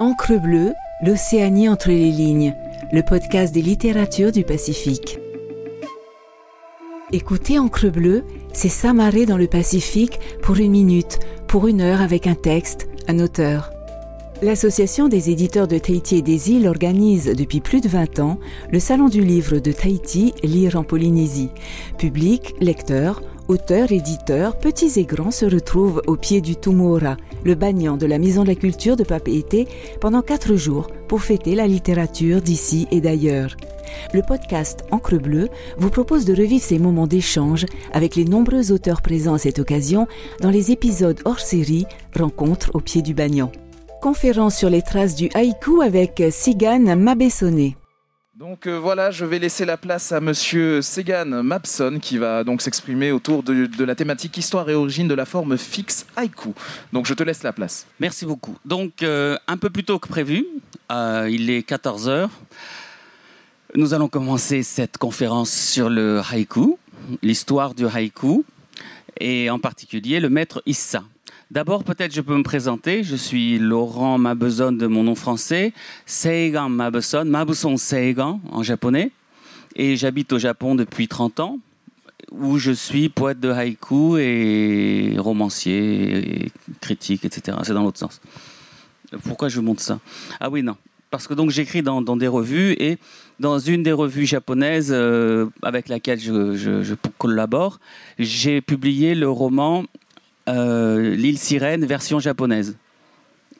Encre bleue, l'Océanie entre les lignes, le podcast des littératures du Pacifique. Écoutez Encre bleue, c'est s'amarrer dans le Pacifique pour une minute, pour une heure avec un texte, un auteur. L'Association des éditeurs de Tahiti et des îles organise depuis plus de 20 ans le Salon du livre de Tahiti, Lire en Polynésie. Public, lecteurs, auteurs, éditeurs, petits et grands se retrouvent au pied du Tumora, le banyan de la Maison de la Culture de Papeete, pendant quatre jours pour fêter la littérature d'ici et d'ailleurs. Le podcast Encre Bleue vous propose de revivre ces moments d'échange avec les nombreux auteurs présents à cette occasion dans les épisodes hors série Rencontres au pied du banyan. Conférence sur les traces du haïku avec Sigan Mabessonné. Donc euh, voilà, je vais laisser la place à monsieur Segan Mapson qui va donc s'exprimer autour de, la thématique histoire et origine de la forme fixe haïku. Donc je te laisse la place. Merci beaucoup. Donc, euh, un peu plus tôt que prévu, euh, il est 14 heures. Nous allons commencer cette conférence sur le haïku, l'histoire du haïku, et en particulier le maître Issa. D'abord, peut-être je peux me présenter. Je suis Laurent Mabeson de mon nom français, Seigan Mabeson, Mabuson Seigan en japonais, et j'habite au Japon depuis 30 ans où je suis poète de haïku et romancier, et critique, etc. C'est dans l'autre sens. Pourquoi je vous montre ça? Ah oui, non. Parce que donc j'écris dans, des revues et dans une des revues japonaises euh, avec laquelle je, je collabore, j'ai publié le roman euh, L'île Sirène version japonaise.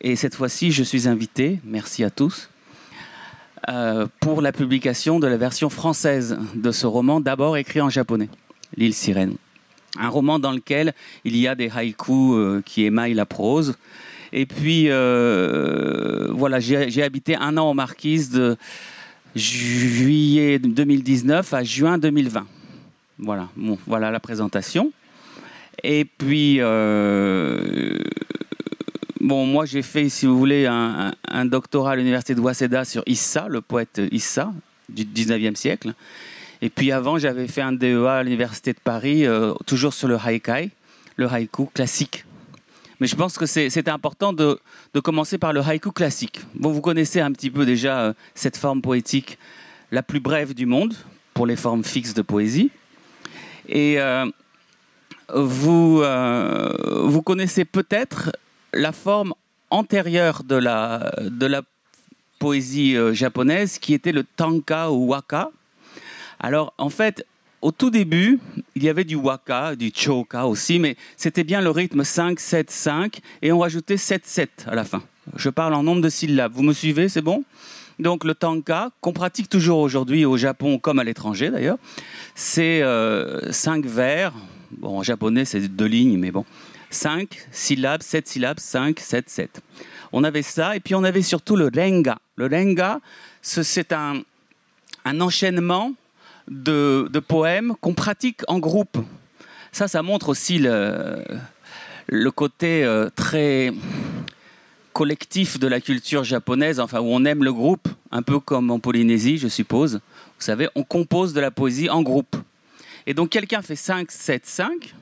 Et cette fois-ci, je suis invité, merci à tous, euh, pour la publication de la version française de ce roman, d'abord écrit en japonais, L'île Sirène. Un roman dans lequel il y a des haïkus euh, qui émaillent la prose. Et puis, voilà, j'ai habité un an en Marquise de juillet 2019 à juin 2020. Voilà, voilà la présentation. Et puis, euh, bon, moi j'ai fait, si vous voulez, un, doctorat à l'université de Waseda sur Issa, le poète Issa du 19e siècle. Et puis avant, j'avais fait un DEA à l'université de Paris, euh, toujours sur le haikai, le haïku classique. Mais je pense que c'était important de, de, commencer par le haïku classique. Bon, vous connaissez un petit peu déjà euh, cette forme poétique la plus brève du monde pour les formes fixes de poésie. Et euh, vous, euh, vous connaissez peut-être la forme antérieure de la, de la poésie euh, japonaise qui était le tanka ou waka. Alors en fait, au tout début, il y avait du waka, du choka aussi, mais c'était bien le rythme 5, 7, 5, et on rajoutait 7, 7 à la fin. Je parle en nombre de syllabes. Vous me suivez, c'est bon? Donc le tanka, qu'on pratique toujours aujourd'hui au Japon comme à l'étranger d'ailleurs, c'est 5 euh, vers, Bon, en japonais, c'est deux lignes, mais bon. 5 syllabes, 7 syllabes, 5, 7, 7. On avait ça, et puis on avait surtout le renga. Le renga, c'est un, un enchaînement de, de poèmes qu'on pratique en groupe. Ça, ça montre aussi le, le côté euh, très collectif de la culture japonaise, enfin où on aime le groupe, un peu comme en Polynésie, je suppose. Vous savez, on compose de la poésie en groupe. Et donc quelqu'un fait 5, 7, 5.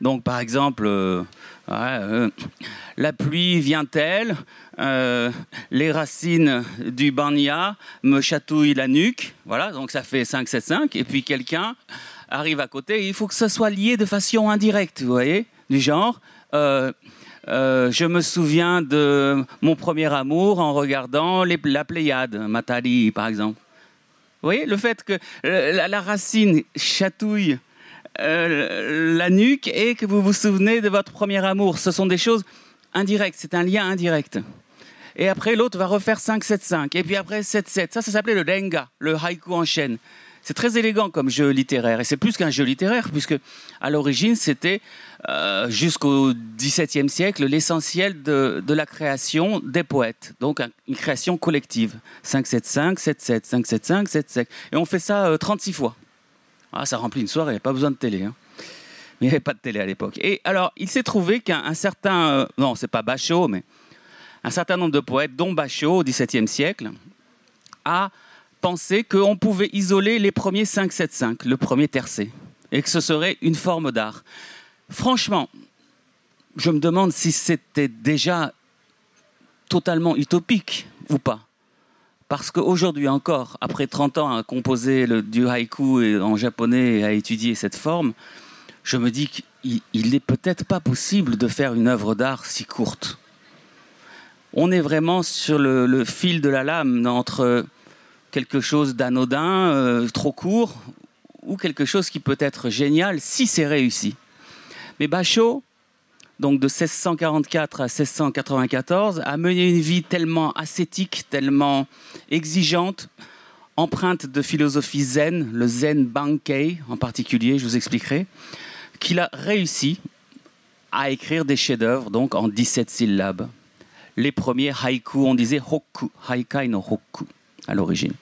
Donc par exemple, euh, euh, la pluie vient-elle euh, Les racines du banya me chatouillent la nuque. Voilà, donc ça fait 5, 7, 5. Et puis quelqu'un arrive à côté. il faut que ça soit lié de façon indirecte, vous voyez Du genre, je me souviens de mon premier amour en regardant la Pléiade, Matali par exemple. Vous voyez, le fait que la, racine chatouille euh, la nuque et que vous vous souvenez de votre premier amour, ce sont des choses indirectes, c'est un lien indirect. Et après, l'autre va refaire 5, 7, 5. Et puis après, 7, 7. Ça, ça s'appelait le denga, le haïku en chaîne. C'est très élégant comme jeu littéraire. Et c'est plus qu'un jeu littéraire, puisque à l'origine, c'était euh, jusqu'au XVIIe siècle l'essentiel de, la création des poètes. Donc une création collective. 5, 7, 5, 7, 7, 5, 7, 5, 7, 7. Et on fait ça euh, 36 fois. Ah, ça remplit une soirée, pas besoin de télé. Hein. Mais il n'y avait pas de télé à l'époque. Et alors, il s'est trouvé qu'un certain... Euh, non, c'est pas Bachot, mais un certain nombre de poètes, dont Bachot au XVIIe siècle, a pensé qu'on pouvait isoler les premiers 5-7-5, le premier tercé, et que ce serait une forme d'art. Franchement, je me demande si c'était déjà totalement utopique ou pas Parce qu'aujourd'hui encore, après 30 ans à composer le, du haïku en japonais et à étudier cette forme, je me dis qu'il n'est peut-être pas possible de faire une œuvre d'art si courte. On est vraiment sur le, fil de la lame entre quelque chose d'anodin, euh, trop court, ou quelque chose qui peut être génial si c'est réussi. Mais Bachot, donc de 1644 à 1694, a mené une vie tellement ascétique, tellement exigeante, empreinte de philosophie zen, le zen bankei en particulier, je vous expliquerai, qu'il a réussi à écrire des chefs-d'œuvre, donc en 17 syllabes. Les premiers haïkus, on disait hokku, haikai no hokku à l'origine.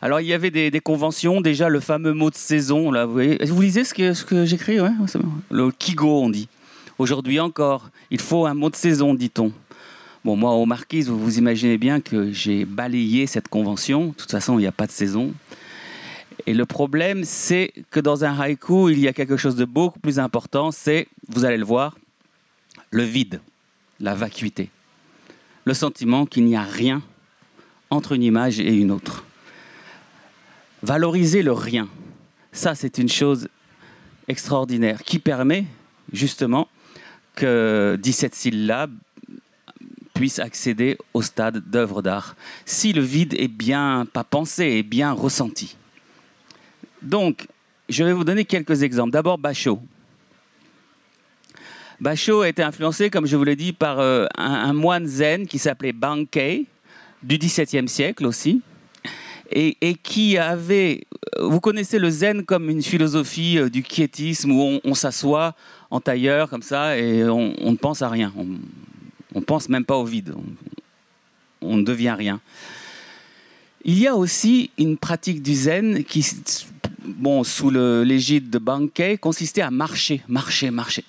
Alors il y avait des, conventions, déjà le fameux mot de saison, là, vous, lisez ce que, j'écris Le kigo, on dit. Aujourd'hui encore, il faut un mot de saison, dit-on. Bon, moi, aux Marquises, vous vous imaginez bien que j'ai balayé cette convention. De toute façon, il n'y a pas de saison. Et le problème, c'est que dans un haïku, il y a quelque chose de beaucoup plus important, c'est, vous allez le voir, le vide, la vacuité. Le sentiment qu'il n'y a rien entre une image et une autre. Valoriser le rien, ça c'est une chose extraordinaire qui permet justement que 17 syllabes puissent accéder au stade d'œuvre d'art, si le vide est bien pas pensé, est bien ressenti. Donc, je vais vous donner quelques exemples. D'abord, Bachot. Bachot a été influencé, comme je vous l'ai dit, par euh, un, moine zen qui s'appelait Bankei, du XVIIe siècle aussi, et, qui avait... Vous connaissez le zen comme une philosophie euh, du quiétisme où on, s'assoit en tailleur comme ça et on, ne pense à rien. On ne pense même pas au vide. On, ne devient rien. Il y a aussi une pratique du zen qui bon, sous l'égide de Bankei, consistait à marcher, marcher, marcher.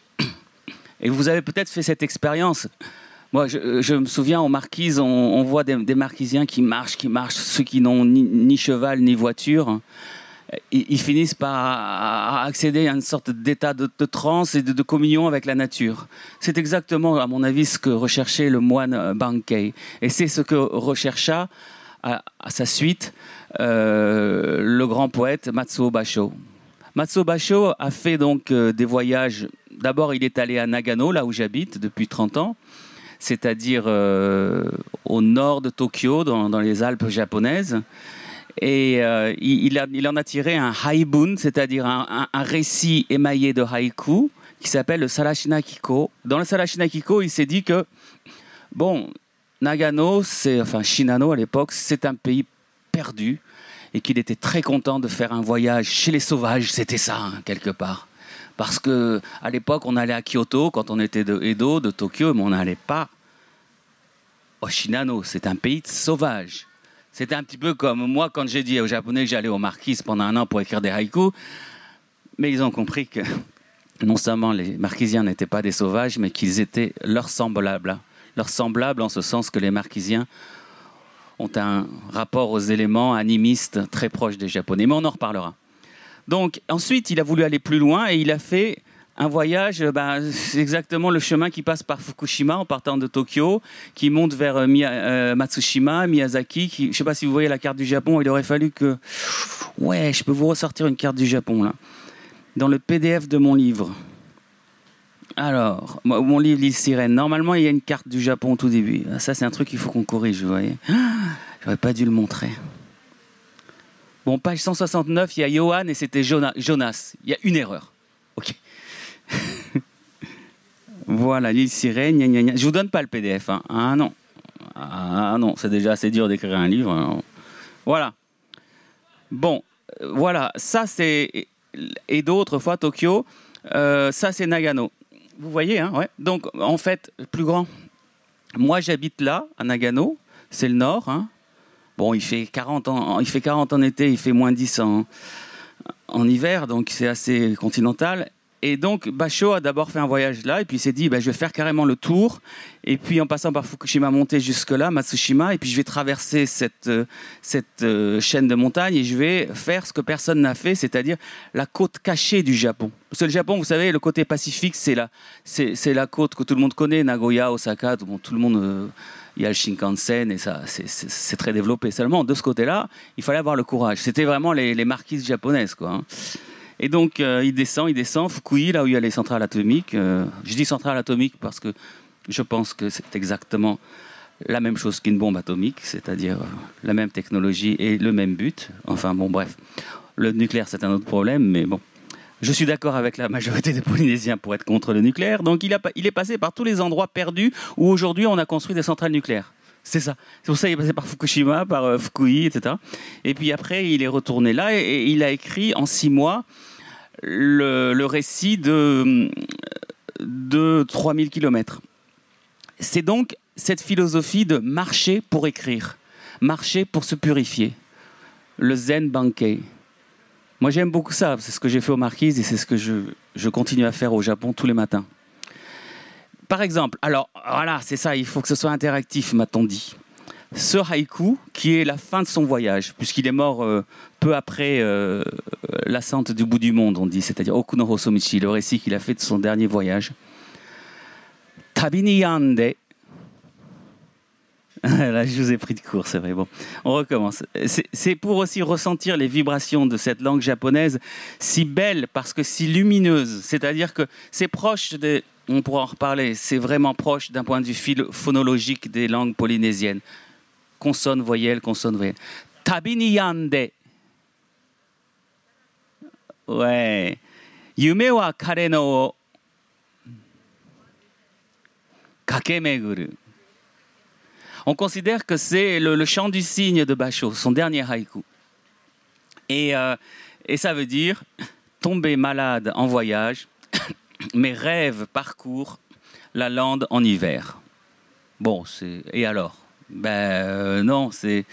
Et vous avez peut-être fait cette expérience. Moi, je, me souviens, aux marquises, on, voit des, marquisiens qui marchent, qui marchent, ceux qui n'ont ni, cheval ni voiture. Ils, finissent par accéder à une sorte d'état de, transe et de, communion avec la nature. C'est exactement, à mon avis, ce que recherchait le moine Bankei. Et c'est ce que rechercha à sa suite euh, le grand poète Matsuo Basho. Matsuo Basho a fait donc euh, des voyages. D'abord, il est allé à Nagano, là où j'habite depuis 30 ans, c'est-à-dire euh, au nord de Tokyo, dans, les Alpes japonaises. Et il, en a tiré un haibun, c'est-à-dire un, récit émaillé de haïku, qui s'appelle le Sarashinakiko. Dans le Sarashinakiko, il s'est dit que, bon, Nagano, enfin Shinano à l'époque, c'est un pays perdu et qu'il était très content de faire un voyage chez les sauvages. C'était ça, hein, quelque part. Parce que à l'époque, on allait à Kyoto quand on était de Edo, de Tokyo, mais on n'allait pas au Shinano. C'est un pays de sauvages. C'était un petit peu comme moi quand j'ai dit aux Japonais que j'allais aux Marquises pendant un an pour écrire des haïkus. Mais ils ont compris que non seulement les Marquisiens n'étaient pas des sauvages, mais qu'ils étaient leurs semblables. Leurs semblables en ce sens que les Marquisiens ont un rapport aux éléments animistes très proches des Japonais. Mais on en reparlera. Donc ensuite, il a voulu aller plus loin et il a fait un voyage, ben, c'est exactement le chemin qui passe par Fukushima en partant de Tokyo, qui monte vers euh, euh, Matsushima, Miyazaki. je ne sais pas si vous voyez la carte du Japon, il aurait fallu que... Ouais, je peux vous ressortir une carte du Japon là. Dans le PDF de mon livre. Alors, mon livre L'île sirène. Normalement, il y a une carte du Japon au tout début. Ah, ça, c'est un truc qu'il faut qu'on corrige, vous voyez. Ah, j'aurais pas dû le montrer. Bon, page 169, il y a Johan et c'était Jonas. Il y a une erreur. Ok. voilà, l'île sirène. Gna, gna, Je vous donne pas le PDF. Hein. Ah non. Ah non, c'est déjà assez dur d'écrire un livre. Hein. Voilà. Bon, euh, voilà. Ça, c'est. Et d'autres fois, Tokyo. Euh, ça, c'est Nagano. Vous voyez, hein, ouais. Donc, en fait, plus grand. Moi, j'habite là, à Nagano. C'est le nord. Hein. Bon, il fait 40 ans, il fait 40 en été, il fait moins 10 en, en hiver, donc c'est assez continental. Et donc, Basho a d'abord fait un voyage là, et puis il s'est dit, bah, je vais faire carrément le tour, et puis en passant par Fukushima, monter jusque-là, Matsushima, et puis je vais traverser cette, euh, cette euh, chaîne de montagnes, et je vais faire ce que personne n'a fait, c'est-à-dire la côte cachée du Japon. Parce que le Japon, vous savez, le côté pacifique, c'est la, c'est, la côte que tout le monde connaît, Nagoya, Osaka, tout, bon, tout le monde... euh, il y a le Shinkansen et ça, c'est- très développé. Seulement, de ce côté-là, il fallait avoir le courage. C'était vraiment les, marquises japonaises, quoi. hein. Et donc, euh, il descend, il descend, Fukui, là où il y a les centrales atomiques. euh, je dis centrales atomiques parce que je pense que c'est exactement la même chose qu'une bombe atomique, c'est-à-dire euh, la même technologie et le même but. Enfin, bon, bref. Le nucléaire, c'est un autre problème, mais bon. Je suis d'accord avec la majorité des Polynésiens pour être contre le nucléaire. Donc, il, a, il est passé par tous les endroits perdus où aujourd'hui on a construit des centrales nucléaires. C'est ça. C'est pour ça qu'il est passé par Fukushima, par euh, Fukui, etc. Et puis après, il est retourné là et, il a écrit en six mois le, le récit de, de 3000 kilomètres. C'est donc cette philosophie de marcher pour écrire, marcher pour se purifier. Le Zen Bankei. Moi, j'aime beaucoup ça. C'est ce que j'ai fait aux Marquises et c'est ce que je, je continue à faire au Japon tous les matins. Par exemple, alors voilà, c'est ça, il faut que ce soit interactif, m'a-t-on dit. Ce haïku, qui est la fin de son voyage, puisqu'il est mort euh, peu après euh, l'ascente du bout du monde, on dit, c'est-à-dire Okuno Hosomichi, le récit qu'il a fait de son dernier voyage. Tabini yande. Là, je vous ai pris de court, c'est vrai. Bon, on recommence. C'est- pour aussi ressentir les vibrations de cette langue japonaise si belle parce que si lumineuse. C'est-à-dire que c'est proche des. On pourra en reparler. C'est vraiment proche d'un point de vue phonologique des langues polynésiennes. Consonne, voyelle, consonne, voyelle. Tabini yande. Ouais. Yume wa kare no o kakemeguru. On considère que c'est le, chant du cygne de Basho, son dernier haïku. Et, euh, et ça veut dire tomber malade en voyage, mes rêves parcourent la lande en hiver. Bon, c'est et alors? Ben euh, non, c'est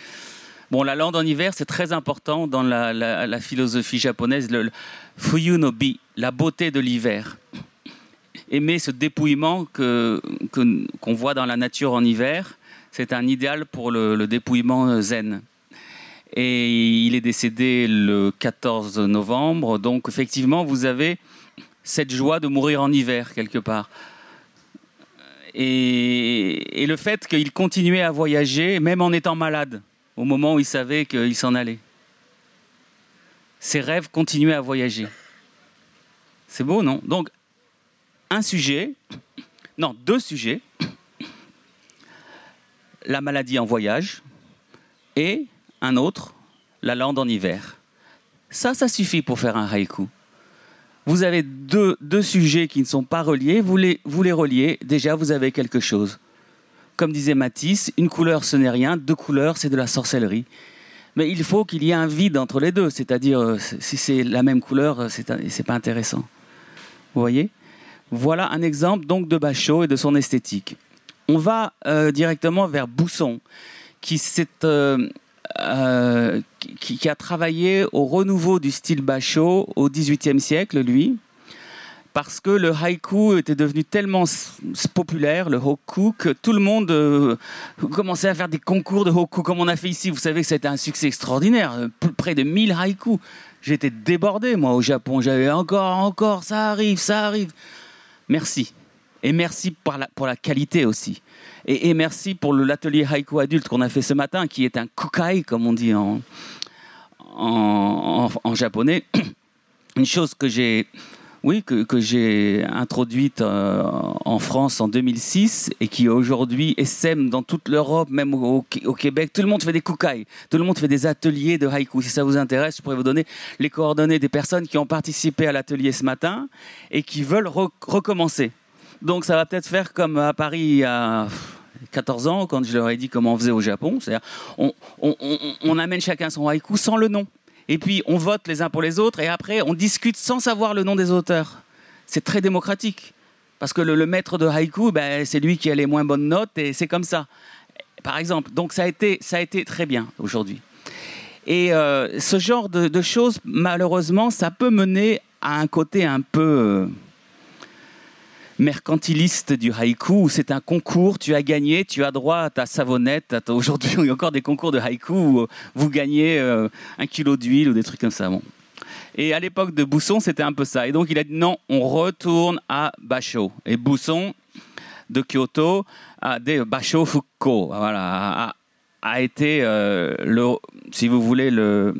bon. La lande en hiver, c'est très important dans la, la- philosophie japonaise. Le, fuyu no bi, la beauté de l'hiver. Aimer ce dépouillement que- qu'on voit dans la nature en hiver, c'est un idéal pour le, le dépouillement zen. Et il est décédé le 14 novembre, donc effectivement, vous avez cette joie de mourir en hiver quelque part. Et le fait qu'il continuait à voyager, même en étant malade, au moment où il savait qu'il s'en allait. Ses rêves continuaient à voyager. C'est beau, non? Donc, un sujet, non, deux sujets, la maladie en voyage et un autre, la lande en hiver. Ça, ça suffit pour faire un haïku. Vous avez deux, sujets qui ne sont pas reliés, vous les, reliez, déjà vous avez quelque chose. Comme disait Matisse, une couleur ce n'est rien, deux couleurs c'est de la sorcellerie. Mais il faut qu'il y ait un vide entre les deux, c'est-à-dire euh, si c'est la même couleur, euh, c'est pas intéressant. Vous voyez? Voilà un exemple donc de Bachot et de son esthétique. On va euh, directement vers Bousson, euh, euh, qui, a travaillé au renouveau du style Bachot au XVIIIe siècle, lui, parce que le haïku était devenu tellement populaire, le hokku, que tout le monde commençait à faire des concours de hokku comme on a fait ici. Vous savez que c'était un succès extraordinaire, près de 1000 haïkus. J'étais débordé, moi, au Japon. J'avais encore, encore, ça arrive, ça arrive. Merci. Et merci pour la, qualité aussi. Et, merci pour l'atelier haïku adulte qu'on a fait ce matin, qui est un kukai, comme on dit en, japonais. Une chose que j'ai oui, que, introduite euh, en France en 2006 et qui aujourd'hui essaime dans toute l'Europe, même au, Québec. Tout le monde fait des kukai, tout le monde fait des ateliers de haïku. Si ça vous intéresse, je pourrais vous donner les coordonnées des personnes qui ont participé à l'atelier ce matin et qui veulent re- recommencer. Donc ça va peut-être faire comme à Paris a 14 ans, quand je leur ai dit comment on faisait au Japon. C'est-à-dire, on, amène chacun son haïku sans le nom. Et puis on vote les uns pour les autres et après on discute sans savoir le nom des auteurs. C'est très démocratique. Parce que le, maître de haïku, ben, c'est lui qui a les moins bonnes notes et c'est comme ça. Par exemple. Donc ça a été, ça a été très bien aujourd'hui. Et euh, ce genre de, choses, malheureusement, ça peut mener a un côté un peu euh, mercantiliste du haïku, où c'est un concours, tu as gagné, tu as droit à ta savonnette. à Aujourd'hui, il y a encore des concours de haïku où euh, vous gagnez euh, un kilo d'huile ou des trucs comme ça. Bon. Et à l'époque de Bousson, c'était un peu ça. Et donc, il a dit non, on retourne à Basho. Et Bousson, de Kyoto, a des voilà, a, a été euh, le, si vous voulez, le,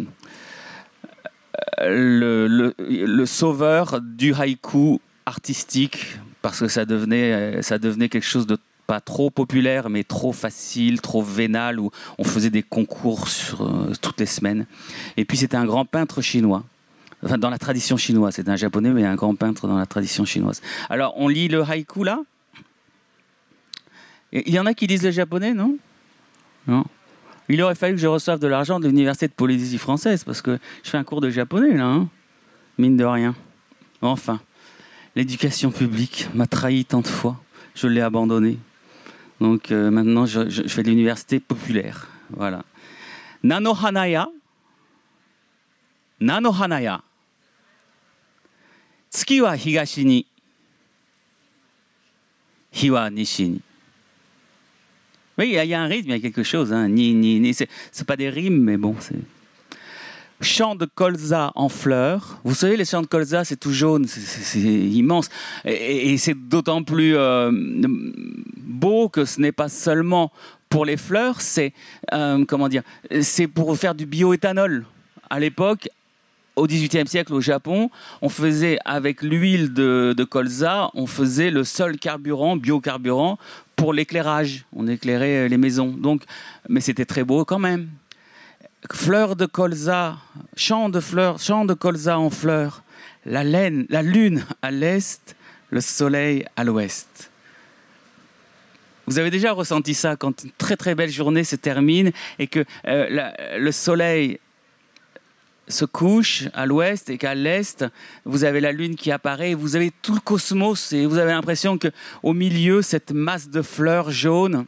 le, le, le sauveur du haïku artistique parce que ça devenait, euh, ça devenait quelque chose de pas trop populaire mais trop facile, trop vénal où on faisait des concours sur, euh, toutes les semaines. Et puis c'était un grand peintre chinois. Enfin, dans la tradition chinoise, c'est un japonais, mais un grand peintre dans la tradition chinoise. Alors, on lit le haïku là? Il y en a qui lisent le japonais, non? Non? Il aurait fallu que je reçoive de l'argent de l'Université de Polynésie française, parce que je fais un cours de japonais là, hein? Mine de rien. Enfin, l'éducation publique m'a trahi tant de fois, je l'ai abandonné. Donc euh, maintenant, je, fais de l'université populaire. Voilà. Nano Hanaya. Nano Hanaya. Tsuki wa higashi ni. Hi wa nishi ni. Oui, il y, a- un rythme, il y a quelque chose. Hein. Ni, ni, ni. C'est pas des rimes, mais bon, c'est. Champ de colza en fleurs. Vous savez, les champs de colza, c'est tout jaune, c'est- immense. Et c'est d'autant plus euh, beau que ce n'est pas seulement pour les fleurs, c'est euh, comment dire, c'est pour faire du bioéthanol. À l'époque, au XVIIIe siècle au Japon, on faisait avec l'huile de, de colza, on faisait le seul carburant, biocarburant, pour l'éclairage. On éclairait les maisons. Donc, mais c'était très beau quand même. Fleurs de colza, champ de fleurs, champ de colza en fleurs, la laine, la lune à l'est, le soleil à l'ouest. Vous avez déjà ressenti ça quand une très très belle journée se termine et que euh, le soleil se couche à l'ouest et qu'à l'est, vous avez la lune qui apparaît, et vous avez tout le cosmos et vous avez l'impression que au milieu, cette masse de fleurs jaunes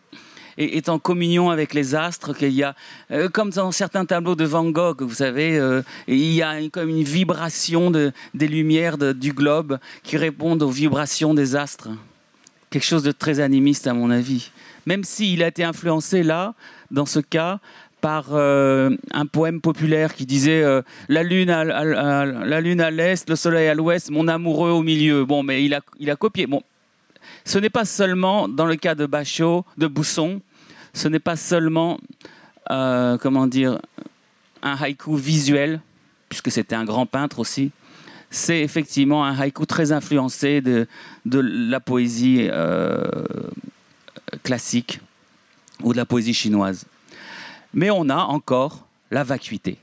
est, en communion avec les astres, qu'il y a, euh, comme dans certains tableaux de Van Gogh, vous savez, euh, il y a une- comme une vibration de- des lumières du globe qui répondent aux vibrations des astres. Quelque chose de très animiste à mon avis. Même s'il a été influencé là, dans ce cas, par euh, un poème populaire qui disait la lune à, à- à- la lune à l'est, le soleil à l'ouest, mon amoureux au milieu. Bon, mais il a, il a copié. Bon, ce n'est pas seulement dans le cas de Bachot, de Bousson, ce n'est pas seulement euh, comment dire un haïku visuel, puisque c'était un grand peintre aussi. C'est effectivement un haïku très influencé de, la poésie euh, classique ou de la poésie chinoise. Mais on a encore la vacuité,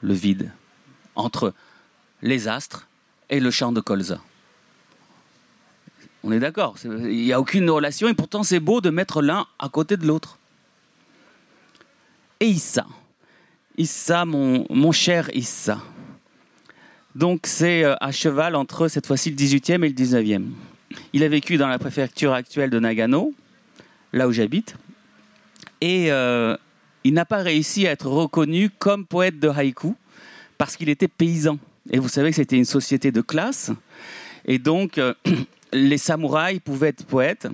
le vide, entre les astres et le champ de colza. On est d'accord, il n'y a aucune relation et pourtant c'est beau de mettre l'un à côté de l'autre. Et Issa, Issa, mon, mon cher Issa. Donc c'est euh, à cheval entre cette fois-ci le 18e et le 19e. Il a vécu dans la préfecture actuelle de Nagano, là où j'habite, et euh, il n'a pas réussi à être reconnu comme poète de haïku parce qu'il était paysan. Et vous savez que c'était une société de classe, et donc euh, les samouraïs pouvaient être poètes,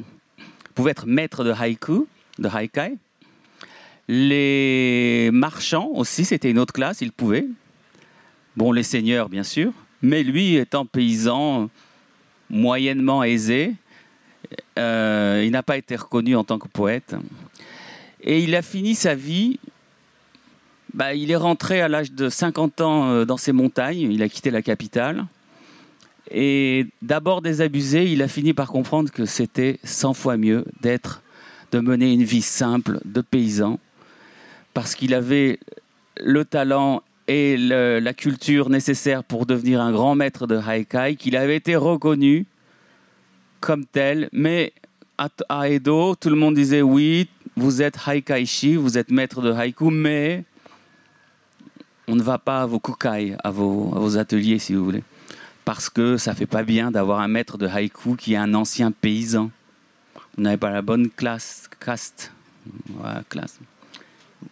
pouvaient être maîtres de haïku, de haikai. Les marchands aussi, c'était une autre classe, ils pouvaient. Bon, les seigneurs, bien sûr, mais lui, étant paysan moyennement aisé, euh, il n'a pas été reconnu en tant que poète. Et il a fini sa vie. bah, il est rentré à l'âge de 50 ans euh, dans ces montagnes. Il a quitté la capitale. Et d'abord désabusé, il a fini par comprendre que c'était 100 fois mieux d'être, de mener une vie simple de paysan, parce qu'il avait le talent et la culture nécessaire pour devenir un grand maître de haikai, qu'il avait été reconnu comme tel, mais à, Edo, tout le monde disait oui, vous êtes haikaishi, vous êtes maître de haïku, mais on ne va pas à vos kukai, à vos ateliers si vous voulez. Parce que ça fait pas bien d'avoir un maître de haïku qui est un ancien paysan. Vous n'avez pas la bonne classe, caste.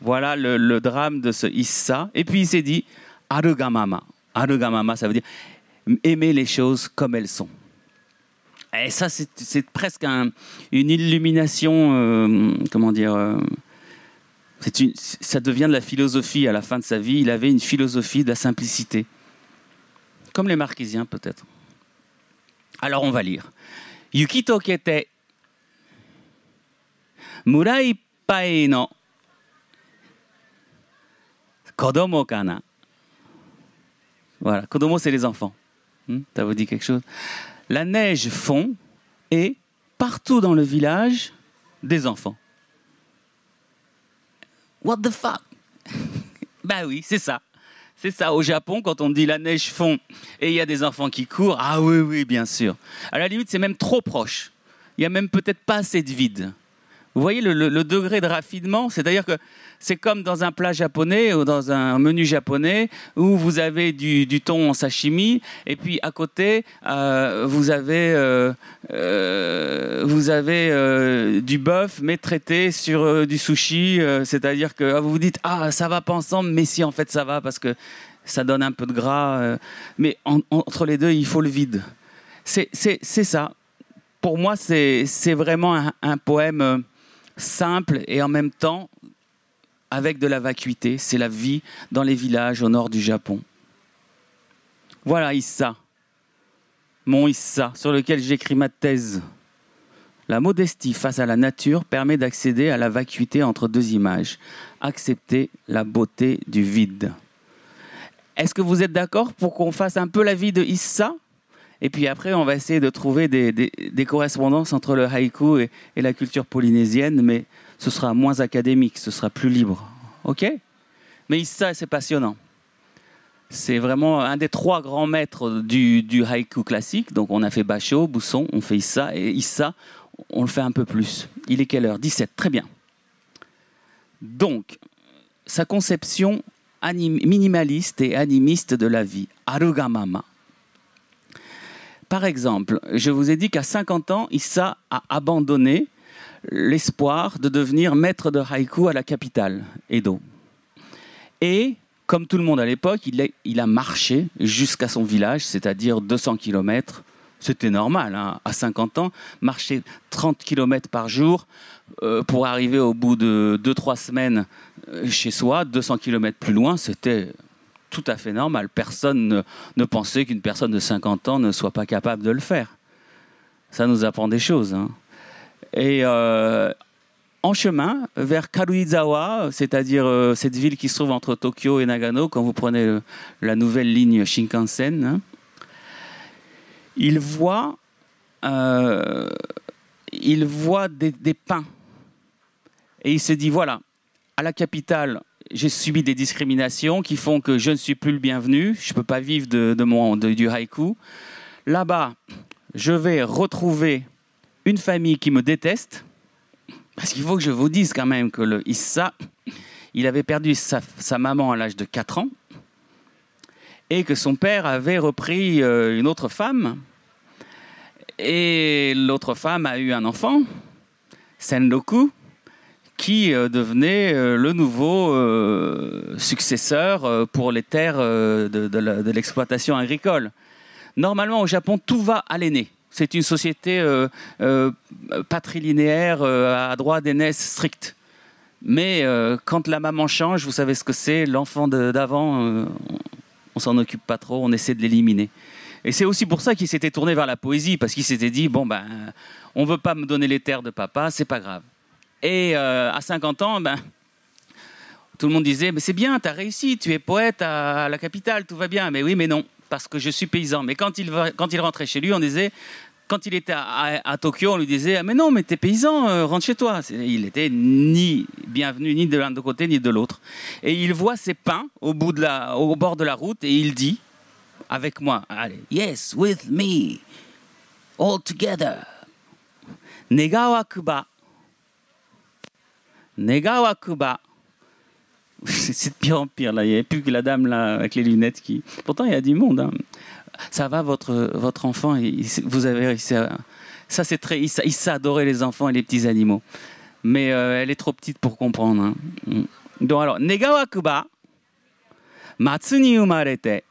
Voilà, le, drame de ce Issa. Et puis il s'est dit, Arugamama. Arugamama, ça veut dire aimer les choses comme elles sont. Et ça, c'est presque une illumination, euh, comment dire, euh, ça devient de la philosophie à la fin de sa vie. Il avait une philosophie de la simplicité, comme les marquisiens peut-être. Alors on va lire. Yuki tokete murai pai no kodomo kana. Voilà, kodomo c'est les enfants. Hmm, ça vous dit quelque chose La neige fond et partout dans le village des enfants. What the fuck? Bah oui, c'est ça. C'est ça, au Japon, quand on dit la neige fond et il y a des enfants qui courent, ah oui, oui, bien sûr. À la limite, c'est même trop proche. Il n'y a même peut-être pas assez de vide. Vous voyez le, degré de raffinement C'est-à-dire que c'est comme dans un plat japonais ou dans un menu japonais où vous avez du, thon en sashimi et puis à côté euh, vous avez, euh, euh, vous avez du bœuf mais traité sur du sushi. C'est-à-dire que vous vous dites ah ça va pas ensemble mais si en fait ça va parce que ça donne un peu de gras. mais entre les deux il faut le vide. C'est ça. Pour moi c'est vraiment un poème simple et en même temps avec de la vacuité. C'est la vie dans les villages au nord du Japon. Voilà Issa, mon Issa, sur lequel j'écris ma thèse. La modestie face à la nature permet d'accéder à la vacuité entre deux images, accepter la beauté du vide. Est-ce que vous êtes d'accord pour qu'on fasse un peu la vie de Issa? Et puis après, on va essayer de trouver des, correspondances entre le haïku et, la culture polynésienne, mais ce sera moins académique, ce sera plus libre. OK? Mais Issa, c'est passionnant. C'est vraiment un des trois grands maîtres du, du, haïku classique. Donc on a fait Basho, Bousson, on fait Issa, et Issa, on le fait un peu plus. Il est quelle heure? 17, très bien. Donc, sa conception minimaliste et animiste de la vie, Arugamama. Par exemple, je vous ai dit qu'à 50 ans, Issa a abandonné l'espoir de devenir maître de haïku à la capitale, Edo. Et, comme tout le monde à l'époque, il, a marché jusqu'à son village, c'est-à-dire 200 km. C'était normal, à 50 ans, marcher 30 km par jour euh, pour arriver au bout de 2-3 semaines euh, chez soi, 200 km plus loin, c'était tout à fait normal. Personne ne, pensait qu'une personne de 50 ans ne soit pas capable de le faire. Ça nous apprend des choses. Hein. Et euh, en chemin vers Karuizawa, c'est-à-dire euh, cette ville qui se trouve entre Tokyo et Nagano, quand vous prenez la nouvelle ligne Shinkansen, hein, il voit, euh, il voit des, des pins. Et il se dit, voilà, à la capitale, j'ai subi des discriminations qui font que je ne suis plus le bienvenu. Je ne peux pas vivre de, mon, du haïku. Là-bas, je vais retrouver une famille qui me déteste. Parce qu'il faut que je vous dise quand même que le Issa, il avait perdu sa, maman à l'âge de 4 ans et que son père avait repris euh, une autre femme. Et l'autre femme a eu un enfant, Sendoku, qui euh, devenait euh, le nouveau euh, successeur pour les terres de, l'exploitation agricole. Normalement, au Japon, tout va à l'aîné. C'est une société patrilinéaire à droit d'aînesse strict. Mais quand la maman change, vous savez ce que c'est, l'enfant d'avant, on s'en occupe pas trop, on essaie de l'éliminer. Et c'est aussi pour ça qu'il s'était tourné vers la poésie, parce qu'il s'était dit, bon ben, on veut pas me donner les terres de papa, c'est pas grave. Et euh, à 50 ans, ben, tout le monde disait mais c'est bien, tu as réussi, tu es poète à, la capitale, tout va bien. Mais oui, mais non, parce que je suis paysan. Mais quand il, quand il rentrait chez lui, on disait quand il était à, Tokyo, on lui disait ah, Mais non, mais t'es paysan, euh, rentre chez toi. Il était ni bienvenu ni de l'un côté ni de l'autre. Et il voit ses pins au, de au bord de la route et il dit Avec moi, allez, yes, with me, all together. Negawa Kuba Negawakuba. C'est de pire en pire, là. Il n'y avait plus que la dame, là, avec les lunettes qui. Pourtant, il y a du monde. Hein. Ça va, votre, votre enfant Vous avez réussi à. Ça, c'est très. Il, il adorer les enfants et les petits animaux. Mais euh, elle est trop petite pour comprendre. Hein. Mm. Donc, alors, Negawakuba, matsu ni umarete,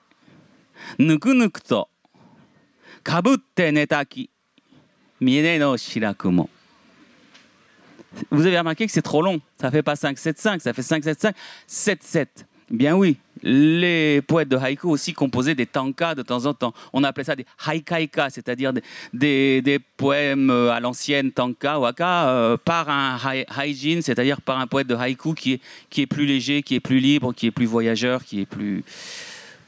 nuku Kabutte netaki. Miene no shirakumo. Vous avez remarqué que c'est trop long. Ça fait pas 5, 7, 5, ça fait 5, 7, 5, 7, 7. Bien oui, les poètes de haïku aussi composaient des tankas de temps en temps. On appelait ça des haikaika, c'est-à-dire des, des, poèmes euh, à l'ancienne tanka, waka, euh, par un hai- haijin, c'est-à-dire par un poète de haïku qui est, qui est plus léger, qui est plus libre, qui est plus voyageur, qui est plus,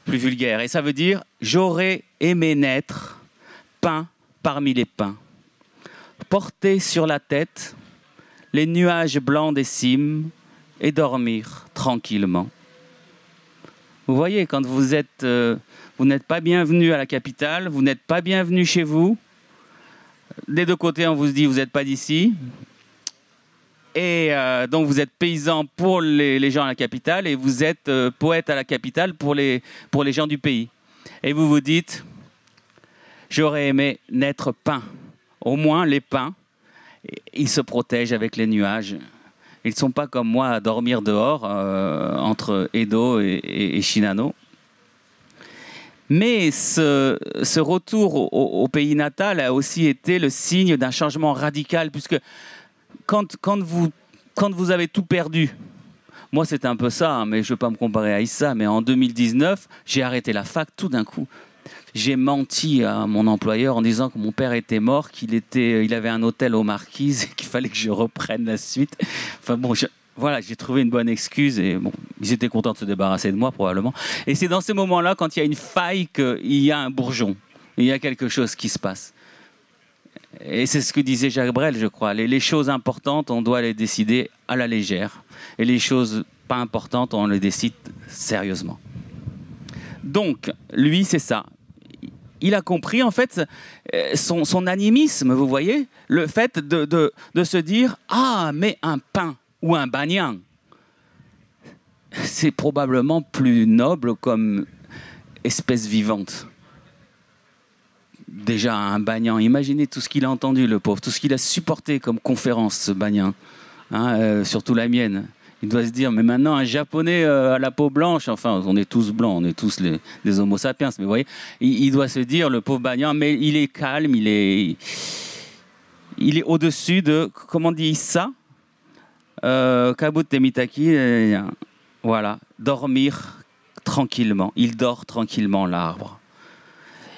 plus vulgaire. Et ça veut dire j'aurais aimé naître peint parmi les pins, porter sur la tête les nuages blancs des cimes et dormir tranquillement. Vous voyez, quand vous êtes, euh, vous n'êtes pas bienvenu à la capitale, vous n'êtes pas bienvenu chez vous. Des deux côtés, on vous dit vous n'êtes pas d'ici. Et euh, donc vous êtes paysan pour les, gens à la capitale et vous êtes euh, poète à la capitale pour les, pour les gens du pays. Et vous vous dites, j'aurais aimé naître peint. Au moins les pins, ils se protègent avec les nuages. Ils ne sont pas comme moi à dormir dehors euh, entre Edo et, Shinano. Mais ce, retour au, pays natal a aussi été le signe d'un changement radical, puisque quand, vous, avez tout perdu, moi c'était un peu ça, hein, mais je ne veux pas me comparer à Issa, mais en 2019, j'ai arrêté la fac tout d'un coup. J'ai menti à mon employeur en disant que mon père était mort, qu'il était, il avait un hôtel aux Marquises et qu'il fallait que je reprenne la suite. Enfin bon, voilà, j'ai trouvé une bonne excuse et bon, ils étaient contents de se débarrasser de moi probablement. Et c'est dans ces moments-là, quand il y a une faille, qu'il y a un bourgeon, il y a quelque chose qui se passe. Et c'est ce que disait Jacques Brel, je crois. Les choses importantes, on doit les décider à la légère. Et les choses pas importantes, on les décide sérieusement. Donc, lui, c'est ça. Il a compris, en fait, euh, son, animisme, vous voyez, le fait de se dire Ah, mais un pain ou un bagnan, c'est probablement plus noble comme espèce vivante. Déjà, un bagnan, imaginez tout ce qu'il a entendu, le pauvre, tout ce qu'il a supporté comme conférence, ce bagnan, hein, euh, surtout la mienne. Il doit se dire, mais maintenant, un japonais euh, à la peau blanche, enfin, on est tous blancs, on est tous les, homo sapiens, mais vous voyez, il, doit se dire, le pauvre bagnan, mais il est calme, il est, il est au-dessus de, comment on dit ça? Euh, Kabut Temitaki, euh, voilà, dormir tranquillement. Il dort tranquillement, l'arbre.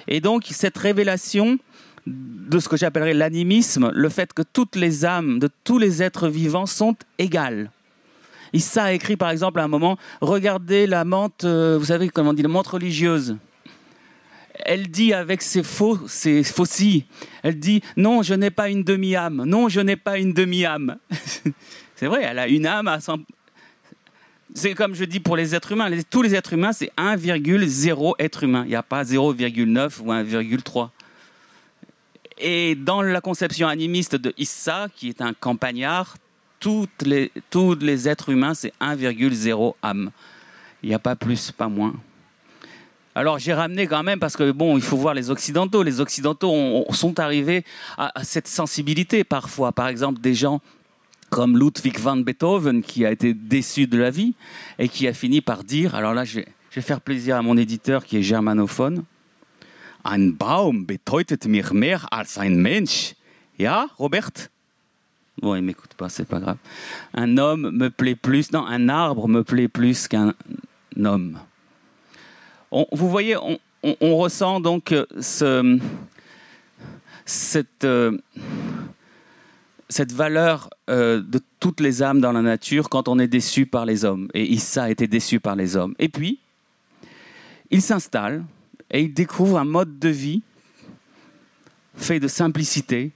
Et donc, cette révélation de ce que j'appellerais l'animisme, le fait que toutes les âmes de tous les êtres vivants sont égales. Issa a écrit par exemple à un moment, regardez la menthe, euh, vous savez comment on dit, la menthe religieuse. Elle dit avec ses faux, ses faucilles, elle dit non, je n'ai pas une demi-âme, non, je n'ai pas une demi-âme. c'est vrai, elle a une âme à 100, c'est comme je dis pour les êtres humains. Tous les êtres humains, c'est 1,0 être humain. Il n'y a pas 0,9 ou 1,3. Et dans la conception animiste de Issa, qui est un campagnard, toutes les, tous les êtres humains, c'est 1,0 âme. Il n'y a pas plus, pas moins. Alors j'ai ramené quand même parce que bon, il faut voir les occidentaux. Les occidentaux ont- ont- sont arrivés à, cette sensibilité parfois. Par exemple, des gens comme Ludwig van Beethoven qui a été déçu de la vie et qui a fini par dire, alors là je vais, je vais faire plaisir à mon éditeur qui est germanophone, Ein Baum bedeutet mir mehr als ein Mensch. Ja, Robert? Bon, il m'écoute pas, c'est pas grave. Un homme me plaît plus, non, un arbre me plaît plus qu'un homme. On- vous voyez, on, ressent donc euh, ce, cette, euh, cette valeur euh, de toutes les âmes dans la nature quand on est déçu par les hommes. Et Issa a été déçu par les hommes. Et puis, il s'installe et il découvre un mode de vie fait de simplicité,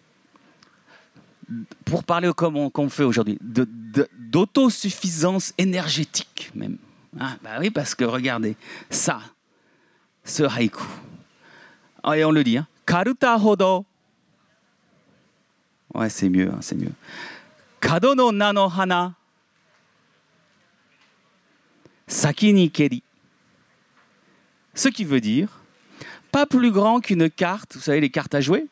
pour parler comme on, fait aujourd'hui, d'autosuffisance énergétique même. Ah, bah oui, parce que regardez, ça, ce haïku. Ah, Et on le dit, hein. Karuta hodo. Ouais, c'est mieux, hein, c'est mieux. Kado no na no hana. Saki ni keri. Ce qui veut dire, pas plus grand qu'une carte, vous savez, les cartes à jouer?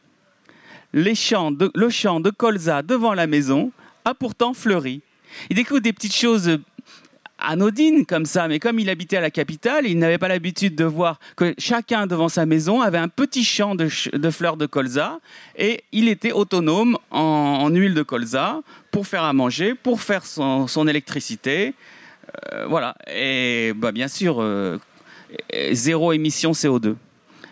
Le champ de colza devant la maison a pourtant fleuri. Il découvre des petites choses anodine comme ça, mais comme il habitait à la capitale, il n'avait pas l'habitude de voir que chacun devant sa maison avait un petit champ de, fleurs de colza et il était autonome en, huile de colza pour faire à manger, pour faire son, électricité. Euh, voilà. Et bah, bien sûr, euh, zéro émission CO2.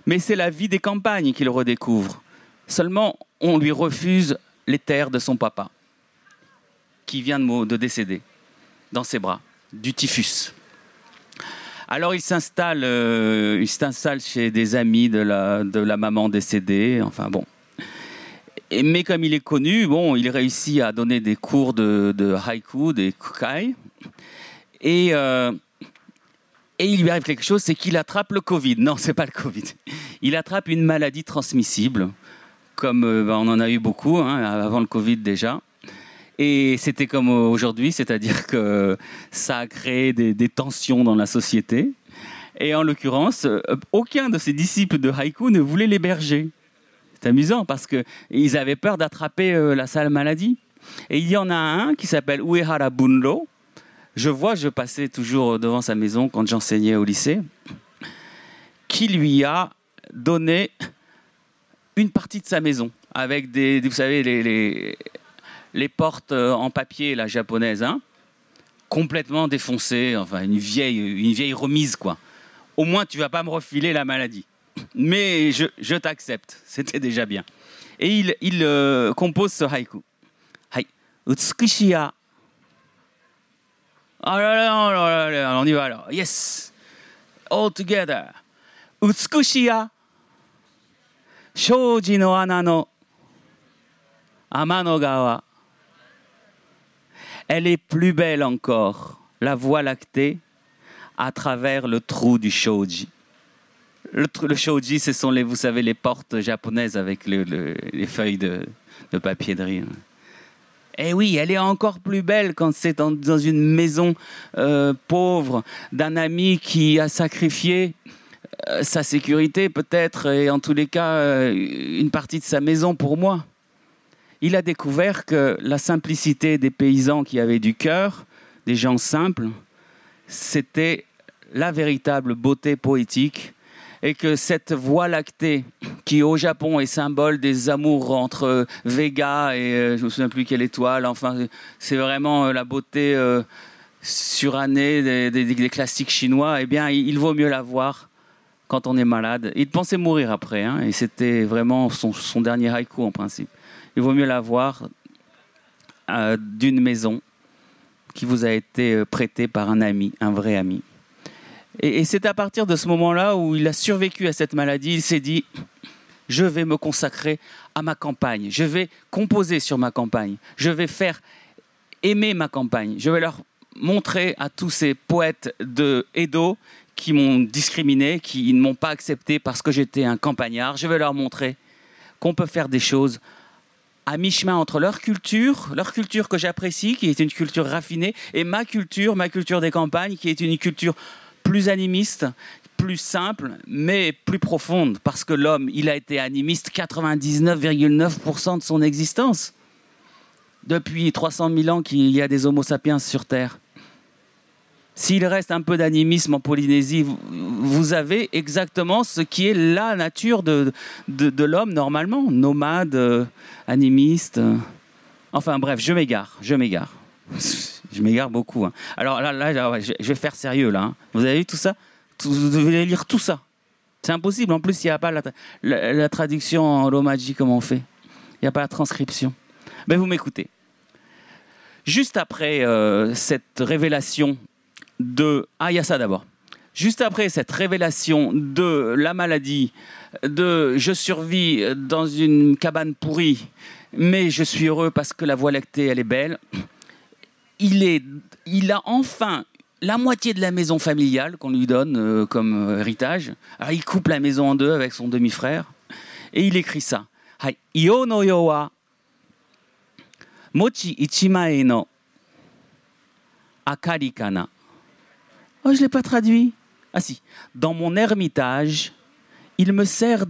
Mais c'est la vie des campagnes qu'il redécouvre. Seulement, on lui refuse les terres de son papa, qui vient de décéder dans ses bras du typhus. Alors il s'installe, euh, il s'installe chez des amis de la, de la maman décédée. Enfin bon. Et, mais comme il est connu, bon, il réussit à donner des cours de, de haïku, des kukai. Et, euh, et il lui arrive quelque chose, c'est qu'il attrape le Covid. Non, c'est pas le Covid. Il attrape une maladie transmissible, comme euh, bah, on en a eu beaucoup hein, avant le Covid déjà. Et c'était comme aujourd'hui, c'est-à-dire que ça a créé des, tensions dans la société. Et en l'occurrence, euh, aucun de ses disciples de haïku ne voulait l'héberger. C'est amusant parce qu'ils avaient peur d'attraper euh, la sale maladie. Et il y en a un qui s'appelle Uehara Bunro. Je vois, je passais toujours devant sa maison quand j'enseignais au lycée, qui lui a donné une partie de sa maison avec des, vous savez, les, les portes euh, en papier, la japonaise, hein, complètement défoncées, enfin une vieille, une vieille remise, quoi. Au moins, tu vas pas me refiler la maladie. Mais je, je t'accepte, c'était déjà bien. Et il, il euh, compose ce haïku. Hai, utsukushiya. Oh là là, oh là là, on y va alors. Yes. All together. Utsukushiya. Shoji no ana no Amano gawa. Elle est plus belle encore, la voie lactée, à travers le trou du shoji. Le, shoji, ce sont les, vous savez, les portes japonaises avec les feuilles de, papier de riz. Eh oui, elle est encore plus belle quand c'est dans, une maison euh, pauvre d'un ami qui a sacrifié sa sécurité peut-être et en tous les cas euh, une partie de sa maison pour moi. Il a découvert que la simplicité des paysans qui avaient du cœur, des gens simples, c'était la véritable beauté poétique et que cette voie lactée qui au Japon est symbole des amours entre Vega et euh, je me souviens plus quelle étoile, enfin c'est vraiment euh, la beauté euh, surannée des, classiques chinois, eh bien il, vaut mieux la voir quand on est malade. Il pensait mourir après, hein, et c'était vraiment son dernier haïku en principe. Il vaut mieux l'avoir euh, d'une maison qui vous a été euh, prêtée par un ami, un vrai ami. Et, c'est à partir de ce moment-là où il a survécu à cette maladie, il s'est dit, je vais me consacrer à ma campagne, je vais composer sur ma campagne, je vais faire aimer ma campagne, je vais leur montrer à tous ces poètes de Edo qui m'ont discriminé, qui ne m'ont pas accepté parce que j'étais un campagnard, je vais leur montrer qu'on peut faire des choses à mi-chemin entre leur culture, leur culture que j'apprécie, qui est une culture raffinée, et ma culture, ma culture des campagnes, qui est une culture plus animiste, plus simple, mais plus profonde, parce que l'homme, il a été animiste 99,9% de son existence. Depuis 300 000 ans qu'il y a des Homo sapiens sur Terre. S'il reste un peu d'animisme en Polynésie, vous avez exactement ce qui est la nature de, de, l'homme normalement, nomade, euh, animiste. Enfin bref, je m'égare, je m'égare. je m'égare beaucoup. Hein. Alors là, là, je vais faire sérieux là. Hein. Vous avez vu tout ça? Vous devez lire tout ça. C'est impossible. En plus, il n'y a pas la, la, traduction en romaji comme on fait? Il n'y a pas la transcription. Mais vous m'écoutez. Juste après euh, cette révélation de... Ah, il y ça d'abord. Juste après cette révélation de la maladie, de je survis dans une cabane pourrie, mais je suis heureux parce que la voie lactée, elle est belle, il, a enfin la moitié de la maison familiale qu'on lui donne euh, comme héritage. Alors, il coupe la maison en deux avec son demi-frère et il écrit ça. Io no yo wa mochi ichimae no akari kana. Oh, je ne l'ai pas traduit. Ah si. Dans mon ermitage, il me sert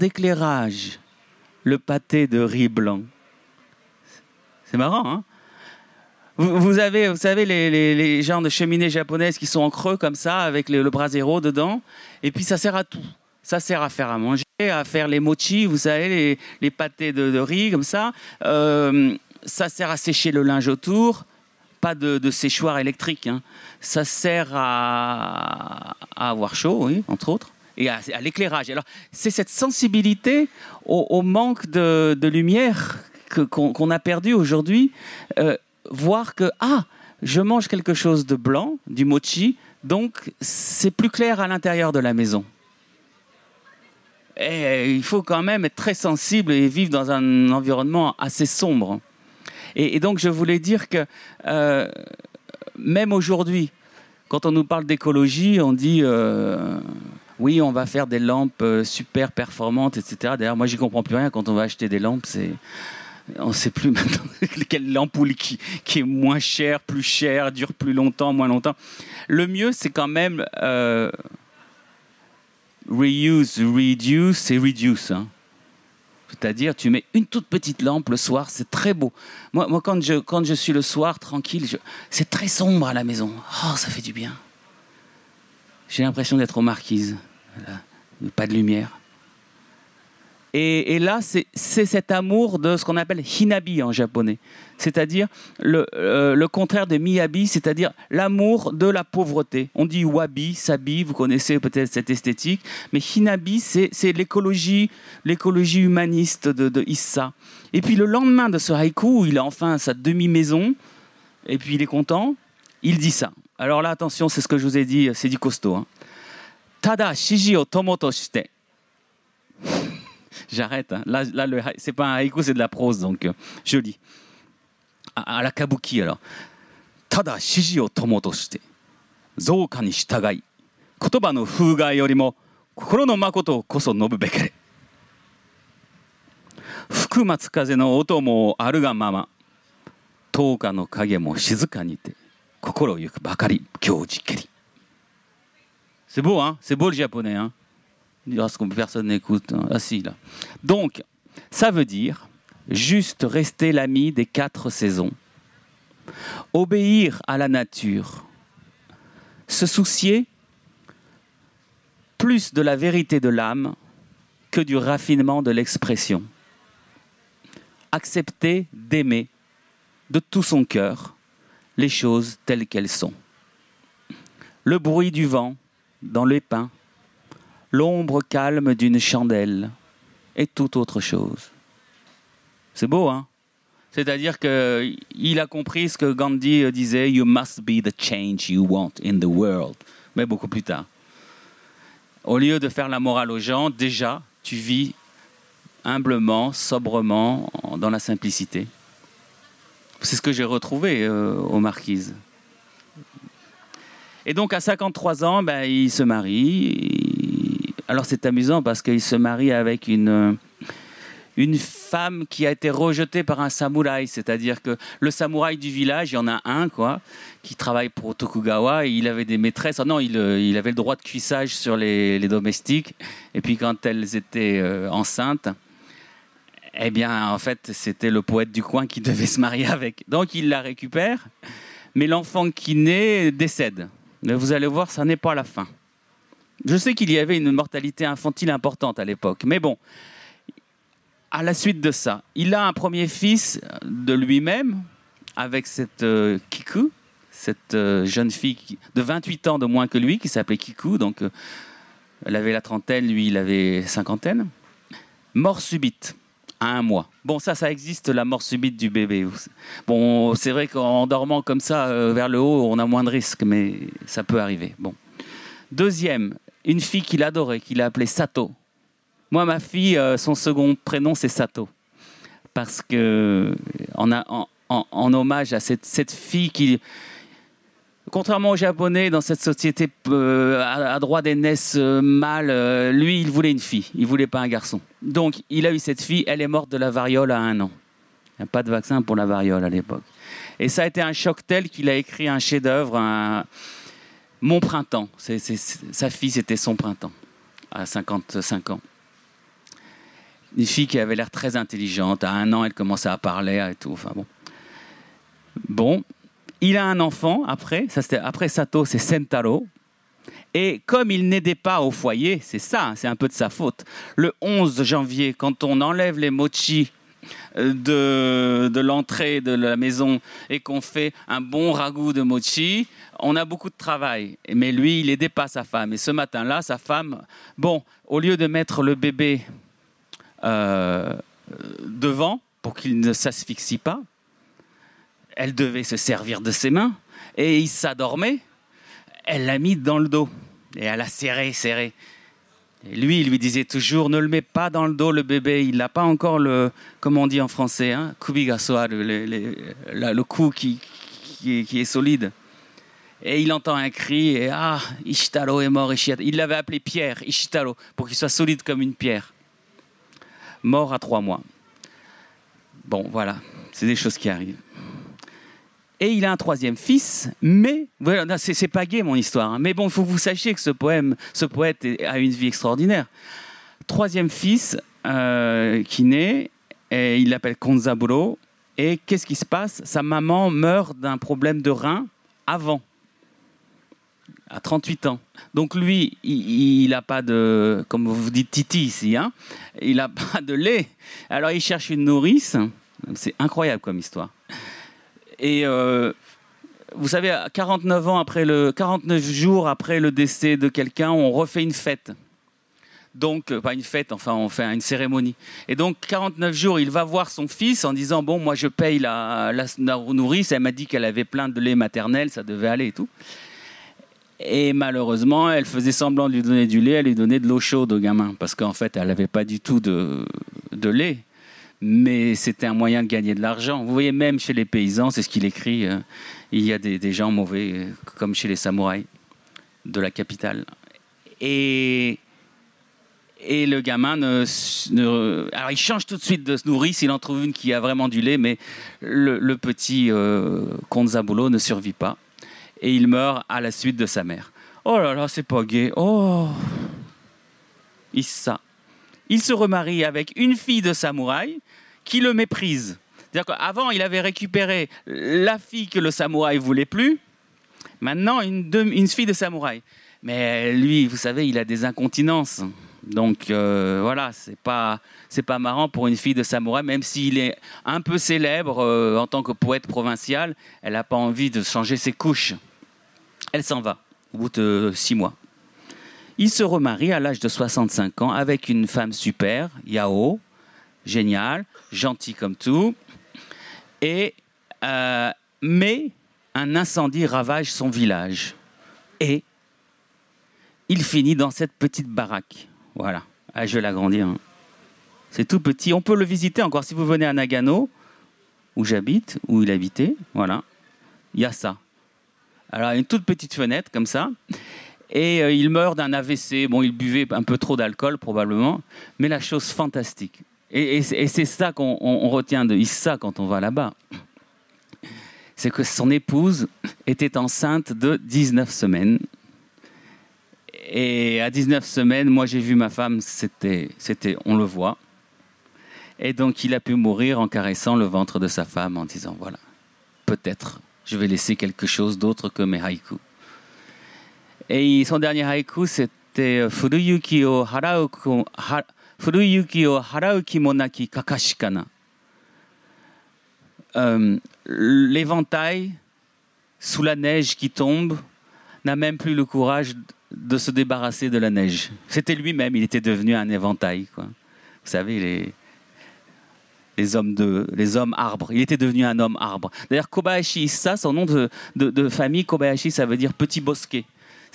Vous, vous avez, vous savez, les, les, les de cheminées japonaises qui sont en creux comme ça, avec le, le brasero dedans. Et puis ça sert à tout. Ça sert à faire à manger, à faire les mochi, vous savez, les, les pâtés de, de riz comme ça. Euh, ça sert à sécher le linge autour. Pas de, séchoir électrique. hein. Ça sert à, à avoir chaud, oui, entre autres. Et à, l'éclairage. Alors, c'est cette sensibilité au, manque de, lumière qu'on a perdu aujourd'hui. Euh, voir que, ah, je mange quelque chose de blanc, du mochi, donc c'est plus clair à l'intérieur de la maison. Et il faut quand même être très sensible et vivre dans un environnement assez sombre. Et, donc je voulais dire que euh, même aujourd'hui, quand on nous parle d'écologie, on dit euh, oui, on va faire des lampes euh, super performantes, etc. D'ailleurs, moi, j'y comprends plus rien quand on va acheter des lampes. On ne sait plus maintenant quelle ampoule qui, est moins chère, plus chère, dure plus longtemps, moins longtemps. Le mieux, c'est quand même reuse, reduce et reduce. hein. C'est-à-dire, tu mets une toute petite lampe le soir, c'est très beau. Moi, quand, je, suis le soir tranquille, c'est très sombre à la maison. Oh, ça fait du bien. J'ai l'impression d'être aux marquises. Pas de lumière. Et, là, c'est cet amour de ce qu'on appelle hinabi en japonais. C'est-à-dire le, euh, le contraire de miyabi, c'est-à-dire l'amour de la pauvreté. On dit wabi, sabi, vous connaissez peut-être cette esthétique, mais hinabi, c'est l'écologie, l'écologie humaniste de, Issa. Et puis le lendemain de ce haïku, où il a enfin sa demi-maison, et puis il est content, il dit ça. Alors là, attention, c'est ce que je vous ai dit, c'est du costaud. hein. Tada shiji o tomo to shite. J'arrête. hein. Là, là le, c'est pas un haïku, c'est de la prose, donc euh, je lis. À, à la kabuki, alors. Tada shiji o tomo to shite. Zouka ni shitagai. Kotoba no fugai yorimo, kokoro no makoto koso nobu bekere. 吹く松風の音もあるがまま10日の影も静かにて心ゆくばかり行事けり C'est beau, hein C'est beau le japonais, hein Lorsqu'on personne n'écoute. hein. Ah si, là. Donc, ça veut dire juste rester l'ami des quatre saisons, obéir à la nature, se soucier plus de la vérité de l'âme que du raffinement de l'expression. Accepter d'aimer de tout son cœur les choses telles qu'elles sont. Le bruit du vent dans les pins, l'ombre calme d'une chandelle et toute autre chose. C'est beau, hein? C'est-à-dire qu'il a compris ce que Gandhi disait You must be the change you want in the world. Mais beaucoup plus tard. Au lieu de faire la morale aux gens, déjà, tu vis humblement, sobrement, en- dans la simplicité. C'est ce que j'ai retrouvé euh, aux Marquises. Et donc, à 53 ans, ben, il se marie. Alors, c'est amusant parce qu'il se marie avec une, euh, une femme qui a été rejetée par un samouraï. C'est-à-dire que le samouraï du village, il y en a un, quoi, qui travaille pour Tokugawa. Et il avait des maîtresses. Ah non, il, euh, il avait le droit de cuissage sur les, les domestiques. Et puis, quand elles étaient euh, enceintes, eh bien, en fait, c'était le poète du coin qui devait se marier avec. Donc, il la récupère, mais l'enfant qui naît décède. Mais vous allez voir, ça n'est pas la fin. Je sais qu'il y avait une mortalité infantile importante à l'époque, mais bon, à la suite de ça, il a un premier fils de lui-même avec cette euh, Kiku, cette euh, jeune fille de 28 ans de moins que lui, qui s'appelait Kiku, donc euh, elle avait la trentaine, lui il avait cinquantaine. Mort subite à un mois. Bon, ça, ça existe, la mort subite du bébé. Bon, c'est vrai qu'en dormant comme ça vers le haut, on a moins de risques, mais ça peut arriver. Bon. Deuxième, une fille qu'il adorait, qu'il a appelée Sato. Moi, ma fille, euh, son second prénom, c'est Sato. Parce que, a- en- en- hommage à cette, cette fille qui, contrairement aux Japonais, dans cette société euh, à, droit d'aînesse euh, mâle, euh, lui, il voulait une fille. Il voulait pas un garçon. Donc, il a eu cette fille. Elle est morte de la variole à un an. Il n'y a pas de vaccin pour la variole à l'époque. Et ça a été un choc tel qu'il a écrit un chef-d'œuvre, un... Mon printemps. Sa fille, c'était son printemps, à 55 ans. Une fille qui avait l'air très intelligente. À un an, elle commençait à parler et tout. Enfin bon. Bon. Il a un enfant après, ça après Sato, c'est Sentaro. Et comme il n'aidait pas au foyer, c'est ça, c'est un peu de sa faute. Le 11 janvier, quand on enlève les mochi de, de l'entrée de la maison et qu'on fait un bon ragoût de mochi, on a beaucoup de travail. Mais lui, il n'aidait pas sa femme. Et ce matin-là, sa femme, bon, au lieu de mettre le bébé euh, devant pour qu'il ne s'asphyxie pas, elle devait se servir de ses mains et il s'adormait. Elle l'a mis dans le dos et elle a serré, serré. Lui, il lui disait toujours ne le mets pas dans le dos, le bébé. Il n'a pas encore le, comme on dit en français, hein, le, le, cou qui, est, solide. Et il entend un cri et ah, Ishitaro est mort. Il l'avait appelé Pierre, Ishitaro, pour qu'il soit solide comme une pierre. Mort à trois mois. Bon, voilà, c'est des choses qui arrivent. Et il a un troisième fils, mais voilà, c'est pas gay mon histoire. Hein. mais bon, il faut que vous sachiez que ce poème, ce poète a une vie extraordinaire. Troisième fils euh, qui naît, et il l'appelle Konzaburo. Et qu'est-ce qui se passe? Sa maman meurt d'un problème de rein avant, à 38 ans. Donc lui, il n'a pas de, comme vous dites Titi ici, hein, il n'a pas de lait. Alors il cherche une nourrice. C'est incroyable comme histoire. Et euh, vous savez, 49 ans après le, 49 jours après le décès de quelqu'un, on refait une fête. Donc, euh, pas une fête, enfin, on fait une cérémonie. Et donc, 49 jours, il va voir son fils en disant Bon, moi, je paye la, la, nourrice. Elle m'a dit qu'elle avait plein de lait maternel, ça devait aller et tout. Et malheureusement, elle faisait semblant de lui donner du lait, elle lui donnait de l'eau chaude au gamin, parce qu'en fait, elle n'avait pas du tout de, de lait mais c'était un moyen de gagner de l'argent. Vous voyez, même chez les paysans, c'est ce qu'il écrit, euh, il y a des, gens mauvais, euh, comme chez les samouraïs de la capitale. Et, et le gamin, ne, alors il change tout de suite de nourrice, il en trouve une qui a vraiment du lait, mais le, petit euh, ne survit pas. Et il meurt à la suite de sa mère. Oh là là, c'est pas gay. Oh Issa il se remarie avec une fille de samouraï qui le méprise. C'est-à-dire il avait récupéré la fille que le samouraï voulait plus, maintenant une, une fille de samouraï. Mais lui, vous savez, il a des incontinences. Donc euh, voilà, c'est pas c'est pas marrant pour une fille de samouraï, même s'il est un peu célèbre euh, en tant que poète provincial, elle n'a pas envie de changer ses couches. Elle s'en va au bout de six mois. Il se remarie à l'âge de 65 ans avec une femme super, Yao, géniale, gentille comme tout. Et, euh, mais un incendie ravage son village. Et il finit dans cette petite baraque. Voilà. Ah, je vais l'agrandir. Hein. C'est tout petit. On peut le visiter encore si vous venez à Nagano, où j'habite, où il habitait. Voilà. Il y a ça. Alors, une toute petite fenêtre comme ça. Et euh, il meurt d'un AVC. Bon, il buvait un peu trop d'alcool probablement, mais la chose fantastique. Et, c'est ça qu'on retient de Issa quand on va là-bas. C'est que son épouse était enceinte de 19 semaines. Et à 19 semaines, moi j'ai vu ma femme, c'était, c'était, on le voit. Et donc il a pu mourir en caressant le ventre de sa femme en disant voilà, peut-être je vais laisser quelque chose d'autre que mes haïkus. Et son dernier haïku, c'était euh, Furuyuki o harau, Furuyuki kakashikana. Euh, L'éventail sous la neige qui tombe n'a même plus le courage de se débarrasser de la neige. C'était lui-même, il était devenu un éventail. Quoi. Vous savez, les, hommes de, les hommes arbres. Il était devenu un homme arbre. D'ailleurs, Kobayashi Issa, son nom de, de, famille, Kobayashi, ça veut dire petit bosquet.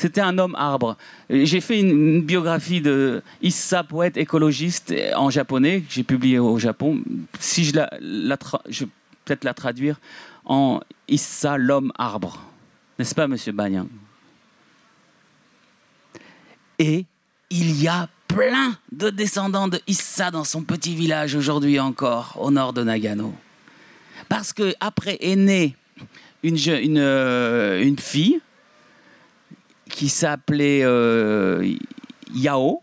C'était un homme arbre. J'ai fait une, biographie de Issa, poète écologiste en japonais, que j'ai publié au Japon. Si je la, vais peut-être la traduire en Issa, l'homme arbre. N'est-ce pas, monsieur Banyan Et il y a plein de descendants de Issa dans son petit village aujourd'hui encore, au nord de Nagano. Parce que après est née une, euh, une fille qui s'appelait euh, Yao.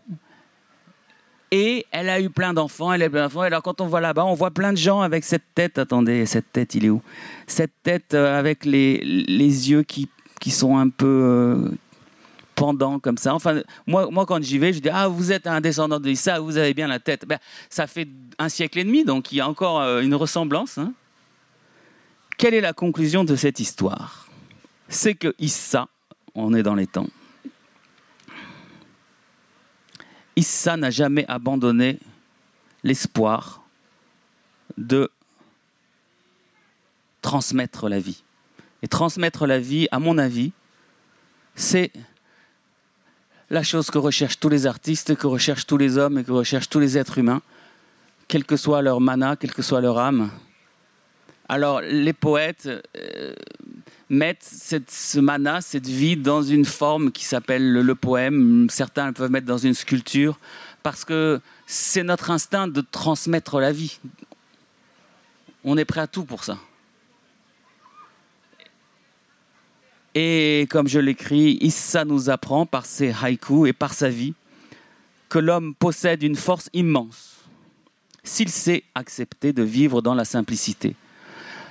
Et elle a eu plein d'enfants, elle a eu plein d'enfants. Alors quand on voit là-bas, on voit plein de gens avec cette tête. Attendez, cette tête, il est où? Cette tête euh, avec les, les yeux qui, qui sont un peu euh, pendants comme ça. Enfin, moi, moi quand j'y vais, je dis ah vous êtes un descendant de Issa, vous avez bien la tête. Ben, ça fait un siècle et demi, donc il y a encore euh, une ressemblance. hein. Quelle est la conclusion de cette histoire? C'est que Issa, on est dans les temps, Issa n'a jamais abandonné l'espoir de transmettre la vie. Et transmettre la vie, à mon avis, c'est la chose que recherchent tous les artistes, que recherchent tous les hommes et que recherchent tous les êtres humains, quel que soit leur mana, quelle que soit leur âme. Alors, les poètes euh, cette, ce mana, cette vie, dans une forme qui s'appelle le, poème. Certains peuvent mettre dans une sculpture, parce que c'est notre instinct de transmettre la vie. On est prêt à tout pour ça. Et comme je l'écris, Issa nous apprend par ses haïkus et par sa vie que l'homme possède une force immense s'il sait accepter de vivre dans la simplicité.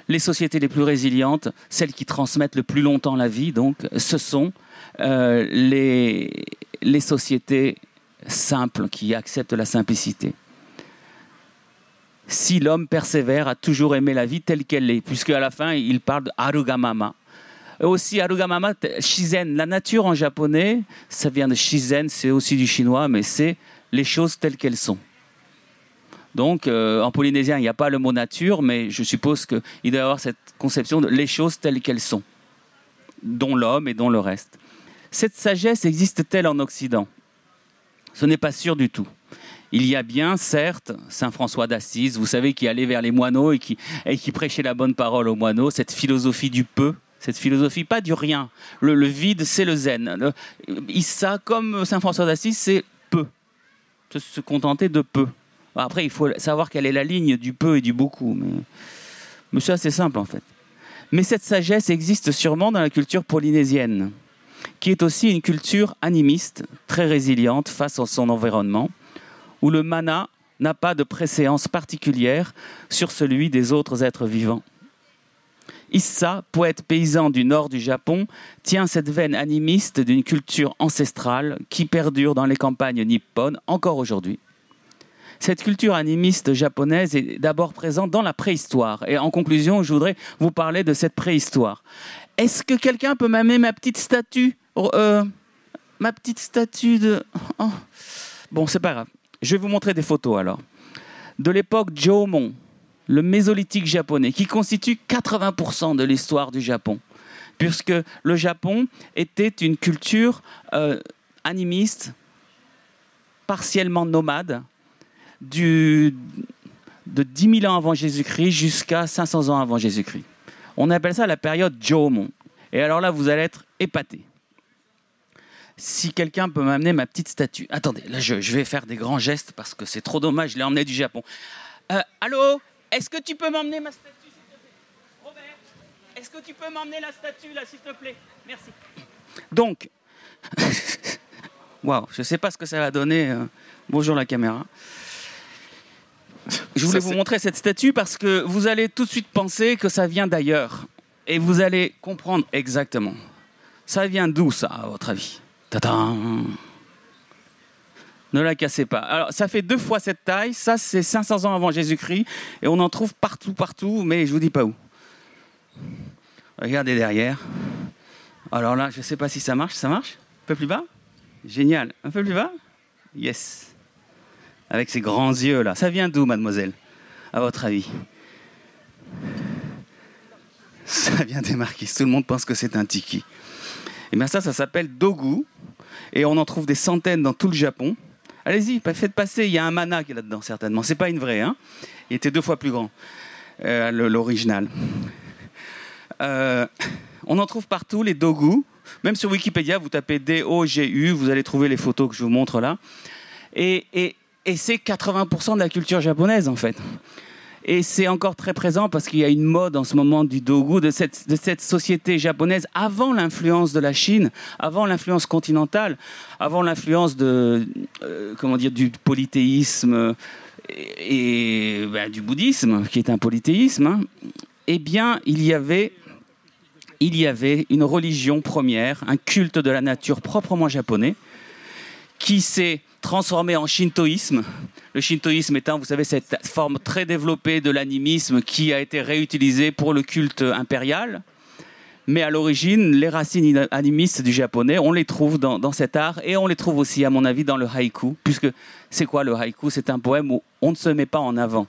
Les sociétés les plus résilientes, celles qui transmettent le plus longtemps la vie, donc, ce sont euh, les, sociétés simples qui acceptent la simplicité. Si l'homme persévère à toujours aimer la vie telle qu'elle est, puisque à la fin il parle de Arugamama. Aussi Arugamama, Shizen, la nature en japonais, ça vient de Shizen, c'est aussi du chinois, mais c'est les choses telles qu'elles sont. Donc, euh, en polynésien, il n'y a pas le mot nature, mais je suppose qu'il doit y avoir cette conception de les choses telles qu'elles sont, dont l'homme et dont le reste. Cette sagesse existe-t-elle en Occident? Ce n'est pas sûr du tout. Il y a bien, certes, Saint François d'Assise, vous savez, qui allait vers les moineaux et qui, prêchait la bonne parole aux moineaux, cette philosophie du peu, cette philosophie pas du rien. Le, vide, c'est le zen. Le- Issa, comme Saint François d'Assise, c'est peu. Se contenter de peu. Après, il faut savoir quelle est la ligne du peu et du beaucoup. Mais, mais c'est assez simple, en fait. Mais cette sagesse existe sûrement dans la culture polynésienne, qui est aussi une culture animiste, très résiliente face à son environnement, où le mana n'a pas de préséance particulière sur celui des autres êtres vivants. Issa, poète paysan du nord du Japon, tient cette veine animiste d'une culture ancestrale qui perdure dans les campagnes nippones encore aujourd'hui. Cette culture animiste japonaise est d'abord présente dans la préhistoire. Et en conclusion, je voudrais vous parler de cette préhistoire. Est-ce que quelqu'un peut m'amener ma petite statue? Euh, Ma petite statue de... Oh. Bon, c'est pas grave. Je vais vous montrer des photos alors. De l'époque Jomon, le mésolithique japonais, qui constitue 80% de l'histoire du Japon. Puisque le Japon était une culture euh, animiste, partiellement nomade, de 10 000 ans avant Jésus-Christ jusqu'à 500 ans avant Jésus-Christ. On appelle ça la période Jomon. Et alors là, vous allez être épatés. Si quelqu'un peut m'amener ma petite statue. Attendez, là, je, vais faire des grands gestes parce que c'est trop dommage, je l'ai emmené du Japon. Euh, allô? Est-ce que tu peux m'emmener ma statue, s'il te plaît? Robert Est-ce que tu peux m'emmener la statue, là, s'il te plaît? Merci. Donc, waouh, je ne sais pas ce que ça va donner. euh, Bonjour la caméra. Je voulais Ça, vous montrer cette statue parce que vous allez tout de suite penser que ça vient d'ailleurs. Et vous allez comprendre exactement. Ça vient d'où, ça, à votre avis? Tadam Ne la cassez pas. Alors, ça fait deux fois cette taille. Ça, c'est 500 ans avant Jésus-Christ. Et on en trouve partout, partout, mais je vous dis pas où. Regardez derrière. Alors là, je ne sais pas si ça marche. Ça marche? Un peu plus bas? Génial. Un peu plus bas? Yes. Avec ses grands yeux là. Ça vient d'où, mademoiselle? À votre avis? Ça vient des marquises. Tout le monde pense que c'est un tiki. Et bien ça, ça s'appelle dogu. Et on en trouve des centaines dans tout le Japon. Allez-y, faites passer. Il y a un mana qui est là-dedans, certainement. C'est pas une vraie. Hein Il était deux fois plus grand, euh, l'original. Euh, on en trouve partout, les dogu. Même sur Wikipédia, vous tapez D-O-G-U, vous allez trouver les photos que je vous montre là. Et, et- et c'est 80% de la culture japonaise, en fait. Et c'est encore très présent parce qu'il y a une mode en ce moment du dogu, de cette, de cette société japonaise avant l'influence de la Chine, avant l'influence continentale, avant l'influence euh, du polythéisme et, ben, du bouddhisme, qui est un polythéisme. Hein. Eh bien, il y avait il y avait une religion première, un culte de la nature proprement japonais, qui s'est transformé en shintoïsme. Le shintoïsme étant, vous savez, cette forme très développée de l'animisme qui a été réutilisée pour le culte impérial. Mais à l'origine, les racines animistes du japonais, on les trouve dans, cet art et on les trouve aussi, à mon avis, dans le haïku. Puisque c'est quoi le haïku? C'est un poème où on ne se met pas en avant.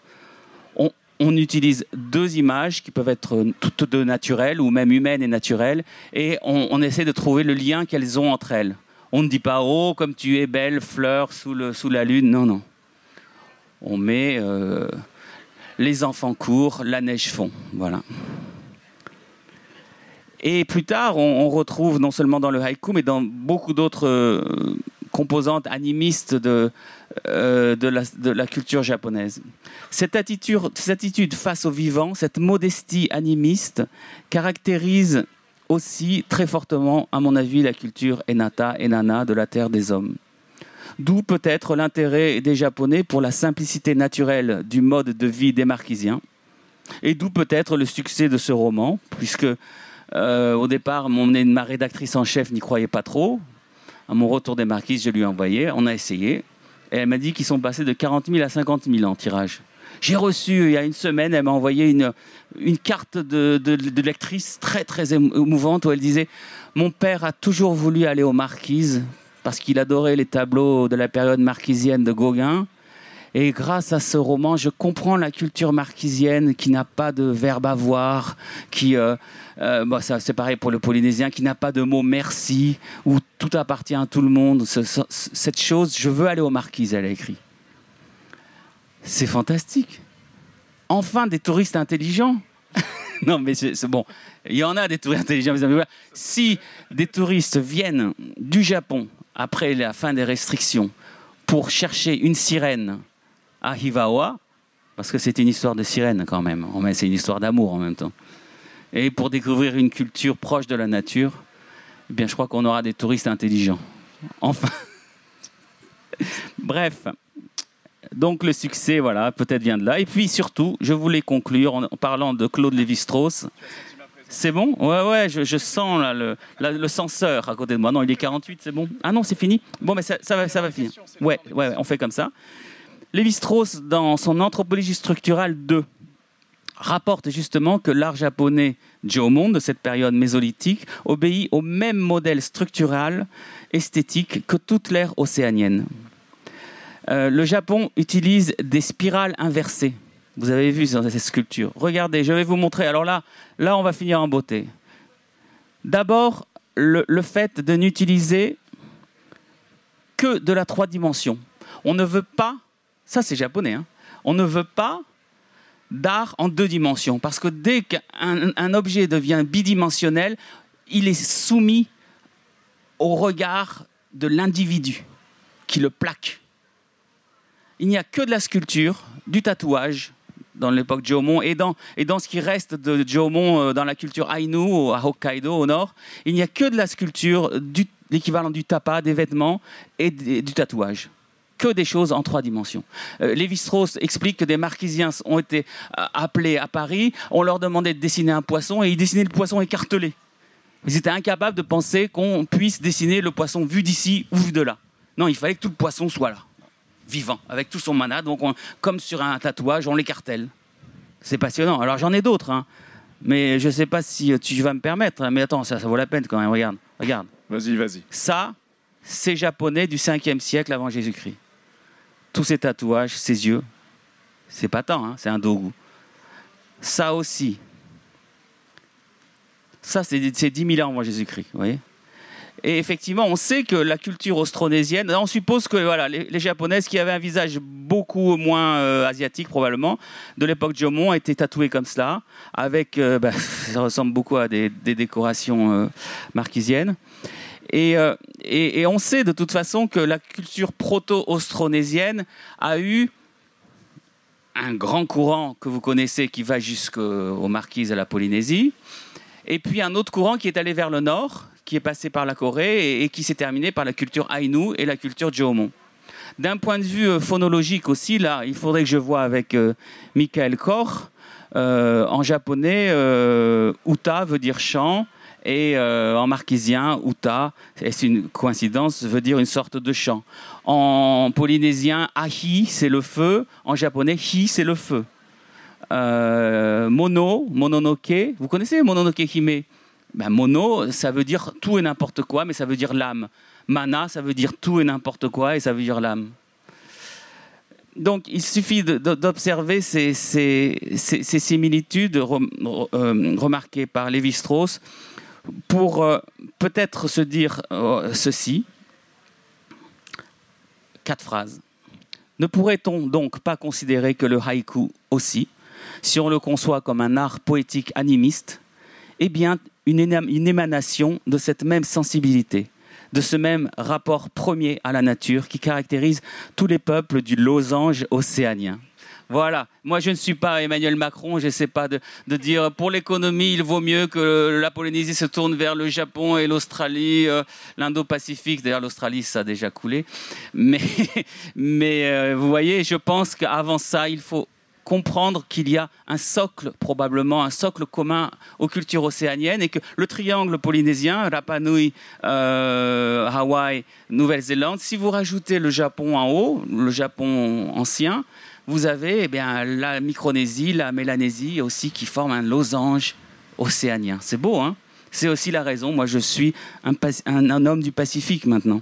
On, utilise deux images qui peuvent être toutes deux naturelles ou même humaines et naturelles et on essaie de trouver le lien qu'elles ont entre elles. On ne dit pas oh comme tu es belle fleur sous, la lune. Non, non. On met euh, les enfants courent, la neige fond. Voilà. Et plus tard, on, retrouve non seulement dans le haïku, mais dans beaucoup d'autres euh, composantes animistes de, euh, de, la, culture japonaise. Cette attitude, cette attitude face au vivant, cette modestie animiste, caractérise aussi très fortement, à mon avis, la culture Enata, Enana de la terre des hommes. D'où peut-être l'intérêt des Japonais pour la simplicité naturelle du mode de vie des Marquisiens. Et d'où peut-être le succès de ce roman, puisque euh, au départ, mon, ma rédactrice en chef n'y croyait pas trop. À mon retour des Marquises, je lui ai envoyé, on a essayé. Et elle m'a dit qu'ils sont passés de 40 000 à 50 000 en tirage. J'ai reçu, il y a une semaine, elle m'a envoyé une, une carte de, de, lectrice très, très émouvante où elle disait Mon père a toujours voulu aller aux Marquises parce qu'il adorait les tableaux de la période marquisienne de Gauguin. Et grâce à ce roman, je comprends la culture marquisienne qui n'a pas de verbe avoir, qui, euh, euh, c'est pareil pour le polynésien, qui n'a pas de mot merci, où tout appartient à tout le monde. cette chose, je veux aller aux marquises, elle a écrit. C'est fantastique. Enfin, des touristes intelligents. non, mais c'est bon. Il y en a des touristes intelligents. Si des touristes viennent du Japon après la fin des restrictions pour chercher une sirène à Hivawa, parce que c'est une histoire de sirène quand même, c'est une histoire d'amour en même temps, et pour découvrir une culture proche de la nature, eh bien, je crois qu'on aura des touristes intelligents. Enfin. Bref. Donc le succès, voilà, peut-être vient de là. Et puis surtout, je voulais conclure en, parlant de Claude Lévi-Strauss. C'est bon? Ouais, ouais, je, sens là, le, le, censeur à côté de moi. Non, il est 48, c'est bon Ah non, c'est fini Bon, mais ça, ça, va, ça va finir. Ouais, ouais, on fait comme ça. Lévi-Strauss, dans son Anthropologie structurale 2, rapporte justement que l'art japonais Jomon de cette période mésolithique obéit au même modèle structural esthétique que toute l'ère océanienne. Euh, le Japon utilise des spirales inversées. Vous avez vu dans cette sculpture. Regardez, je vais vous montrer. Alors là, là, on va finir en beauté. D'abord, le, fait de n'utiliser que de la trois dimensions. On ne veut pas, ça c'est japonais, hein, on ne veut pas d'art en deux dimensions. Parce que dès qu'un objet devient bidimensionnel, il est soumis au regard de l'individu qui le plaque il n'y a que de la sculpture, du tatouage dans l'époque Jomon et dans, et dans ce qui reste de Jomon euh, dans la culture Ainu à Hokkaido au nord, il n'y a que de la sculpture, l'équivalent du tapa, des vêtements et du tatouage que des choses en trois dimensions. Euh, Lévi-Strauss explique que des marquisiens ont été euh, appelés à Paris, on leur demandait de dessiner un poisson et ils dessinaient le poisson écartelé. Ils étaient incapables de penser qu'on puisse dessiner le poisson vu d'ici ou vu de là. Non, il fallait que tout le poisson soit là vivant, avec tout son mana. Donc, comme sur un tatouage, on l'écartèle. C'est passionnant. Alors, j'en ai d'autres, hein. mais je ne sais pas si tu vas me permettre. Mais attends, ça, ça vaut la peine quand même. Regarde, regarde. Vas-y, vas-y. Ça, c'est japonais du 5e siècle avant Jésus-Christ. Tous ces tatouages, ces yeux, c'est pas tant, hein, c'est un dogu. Ça aussi, ça, c'est 10 000 ans avant Jésus-Christ, vous voyez et effectivement, on sait que la culture austronésienne, on suppose que voilà, les, Japonaises qui avaient un visage beaucoup moins euh, asiatique probablement, de l'époque Jomon, étaient tatouées comme cela, avec, euh, bah, ça ressemble beaucoup à des, décorations euh, marquisiennes. Et, et, on sait de toute façon que la culture proto-austronésienne a eu un grand courant que vous connaissez qui va jusqu'aux Marquises à la Polynésie. Et puis un autre courant qui est allé vers le nord, qui est passé par la Corée et, qui s'est terminé par la culture Ainu et la culture Jomon. D'un point de vue euh, phonologique aussi, là, il faudrait que je vois avec euh, Michael Kor. Euh, en japonais, uta veut dire chant et en marquisien, uta, c'est une coïncidence, veut dire une sorte de chant. En polynésien, ahi, c'est le feu. En japonais, hi, c'est le feu. mono, mononoke, vous connaissez mononoke hime? Ben, Mono, ça veut dire tout et n'importe quoi, mais ça veut dire l'âme. Mana, ça veut dire tout et n'importe quoi, et ça veut dire l'âme. Donc, il suffit d'observer ces, similitudes euh, remarquées par Lévi-Strauss pour euh, peut-être se dire euh, ceci. Quatre phrases. Ne pourrait-on donc pas considérer que le haïku aussi, si on le conçoit comme un art poétique animiste, est bien une émanation de cette même sensibilité de ce même rapport premier à la nature qui caractérise tous les peuples du losange océanien. Voilà. Moi, je ne suis pas Emmanuel Macron. Je ne sais pas de, dire pour l'économie, il vaut mieux que la Polynésie se tourne vers le Japon et l'Australie, euh, l'Indo-Pacifique. D'ailleurs, l'Australie, ça a déjà coulé. Mais, mais euh, vous voyez, je pense qu'avant ça, il faut comprendre qu'il y a un socle, probablement un socle commun aux cultures océaniennes et que le triangle polynésien, Rapa Nui, euh, Hawaï, Nouvelle-Zélande, si vous rajoutez le Japon en haut, le Japon ancien, vous avez eh bien, la Micronésie, la Mélanésie aussi qui forment un losange océanien. C'est beau, hein? C'est aussi la raison, moi je suis un, un homme du Pacifique maintenant.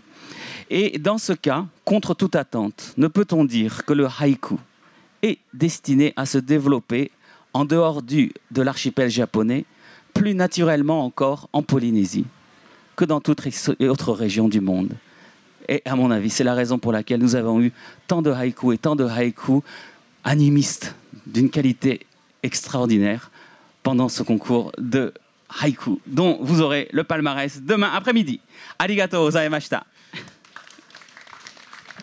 Et dans ce cas, contre toute attente, ne peut-on dire que le haïku, est destiné à se développer en dehors du, de l'archipel japonais, plus naturellement encore en Polynésie que dans toute autre région du monde. Et à mon avis, c'est la raison pour laquelle nous avons eu tant de haïkus et tant de haïkus animistes d'une qualité extraordinaire pendant ce concours de haïku, dont vous aurez le palmarès demain après-midi. Arigato gozaimashita.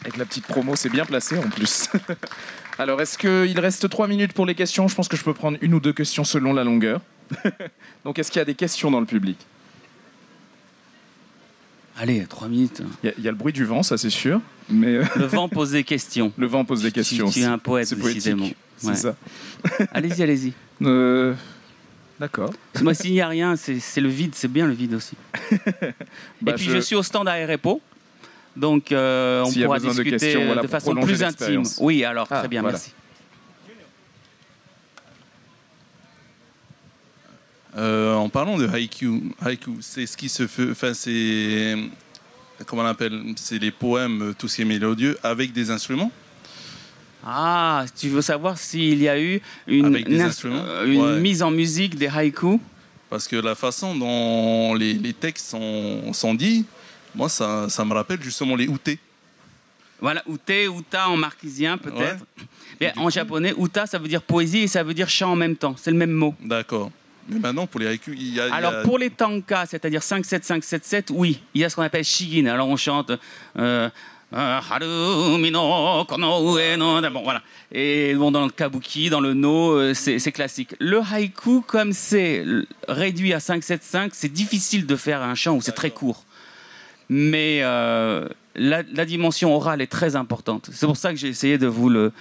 Avec la petite promo, c'est bien placé en plus. Alors, est-ce qu'il reste trois minutes pour les questions? Je pense que je peux prendre une ou deux questions selon la longueur. Donc, est-ce qu'il y a des questions dans le public? Allez, trois minutes. Il y, a le bruit du vent, ça c'est sûr. Mais euh, le vent pose des questions. Le vent pose des questions. Tu, es un poète, décidément. C'est ça. allez-y, allez-y. Euh, d'accord. Moi, s'il n'y a rien, c'est le vide, c'est bien le vide aussi. Bah, Et puis, je... suis au stand à. Donc, euh, on pourra discuter de, façon plus intime. Oui, alors, très ah, bien, merci. Euh, en parlant de haïku, haïku c'est ce qui se fait. Enfin, c'est. Comment on appelle C'est les poèmes, tout ce qui est mélodieux, avec des instruments Ah, tu veux savoir s'il y a eu une, une, mise en musique des haïkus Parce que la façon dont les, les textes sont, sont dits, moi, ça, ça, me rappelle justement les outés. Voilà, outé, uta en marquisien peut-être. Mais en japonais, uta, ça veut dire poésie et ça veut dire chant en même temps. C'est le même mot. D'accord. Mais maintenant, pour les haïkus, il y a. Alors, pour les tankas, c'est-à-dire 5-7-5-7-7, oui, il y a ce qu'on appelle shigin. Alors, on chante. Euh, euh bon, voilà. Et bon, dans le kabuki, dans le no, euh, c'est classique. Le haïku, comme c'est réduit à 5-7-5, c'est difficile de faire un chant où c'est très court mais euh, la, dimension orale est très importante. C'est pour ça que j'ai essayé de vous, le,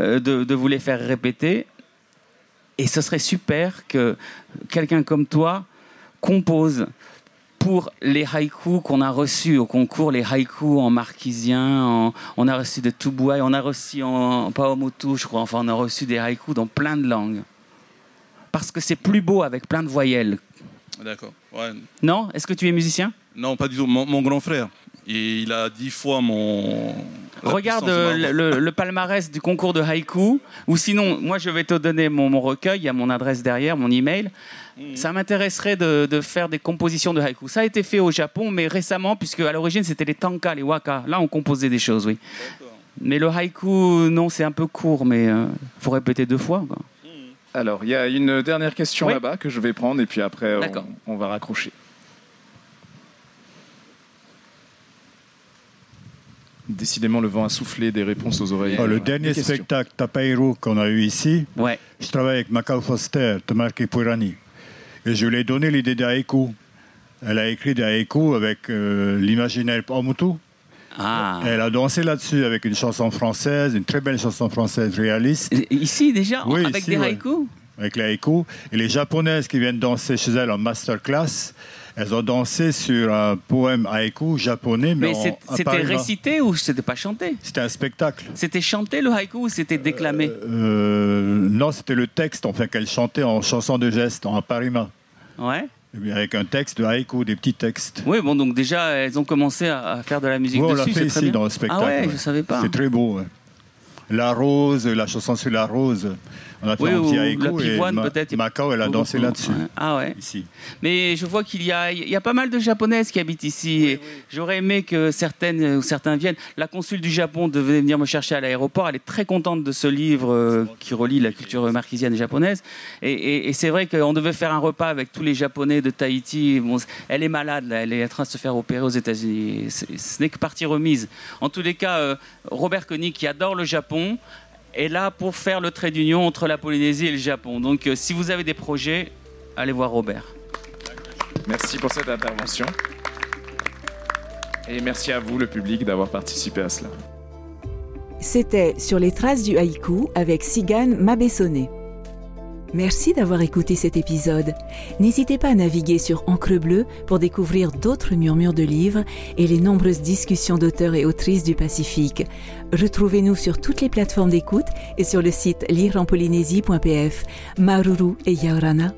euh, de, vous les faire répéter. Et ce serait super que quelqu'un comme toi compose pour les haïkus qu'on a reçus au concours, les haïkus en marquisien, on a reçu de Tubuai, on a reçu en, Paomotu, je crois, enfin on a reçu des haïkus dans plein de langues. Parce que c'est plus beau avec plein de voyelles. D'accord. Non? Est-ce que tu es musicien? Non, pas du tout. Mon, grand frère. Et il a dix fois mon. Regarde le, palmarès du concours de haïku, ou sinon, moi je vais te donner mon, recueil, il y a mon adresse derrière, mon email. Mhm. Ça m'intéresserait de, faire des compositions de haïku. Ça a été fait au Japon, mais récemment, puisque à l'origine c'était les tanka, les waka. Là, on composait des choses, oui. Mais le haïku, non, c'est un peu court, mais il euh, faut répéter deux fois. Mhm. Alors, il y a une dernière question là-bas que je vais prendre, et puis après, on va raccrocher. Décidément, le vent a soufflé des réponses aux oreilles. Oh, le dernier spectacle Tapairu qu'on a eu ici, Ouais. je travaille avec Macao Foster, Tamarki Purani. Et je lui ai donné l'idée haïkus. Elle a écrit des haïkus avec euh, l'imaginaire Pamutu. Ah. Elle a dansé là-dessus avec une chanson française, une très belle chanson française réaliste, Ici déjà, Oui, avec ici, des ouais. haïkus? Avec les haïkus. Et les japonaises qui viennent danser chez elle en masterclass, elles ont dansé sur un poème haïku japonais, mais, Mais c'était récité ou c'était pas chanté? C'était un spectacle. C'était chanté le haïku ou c'était déclamé? Euh, non, c'était le texte enfin, qu'elle chantait en chanson de geste, en parima. Ouais. Puis Avec un texte de haïku, des petits textes. Oui, bon, donc déjà, elles ont commencé à, faire de la musique Oui, on l'a dessus. fait ici dans le spectacle. Ah ouais, ouais. je savais pas. C'est très beau. ouais. La rose, la chanson sur la rose. On a Oui, ou la et pivoine, peut-être. Macao, elle a dansé là-dessus. Ah ouais. Ici. Mais je vois qu'il y a, il y a pas mal de japonaises qui habitent ici. J'aurais aimé que certaines ou certains viennent. La consul du Japon devait venir me chercher à l'aéroport. Elle est très contente de ce livre euh, qui relie la culture marquisienne et japonaise. Et, et- et c'est vrai qu'on devait faire un repas avec tous les Japonais de Tahiti. Bon, elle est malade, là. elle est en train de se faire opérer aux États-Unis. Ce n'est que partie remise. En tous les cas, euh, Robert Koenig, qui adore le Japon, est là pour faire le trait d'union entre la Polynésie et le Japon. Donc, euh, si vous avez des projets, allez voir Robert. Merci pour cette intervention. Et merci à vous, le public, d'avoir participé à cela. C'était Sur les traces du haïku avec Sigan Mabessonné. Merci d'avoir écouté cet épisode. N'hésitez pas à naviguer sur Encre Bleue pour découvrir d'autres murmures de livres et les nombreuses discussions d'auteurs et autrices du Pacifique. Retrouvez-nous sur toutes les plateformes d'écoute et sur le site lireenpolynésie.pf. Maruru et Yaorana.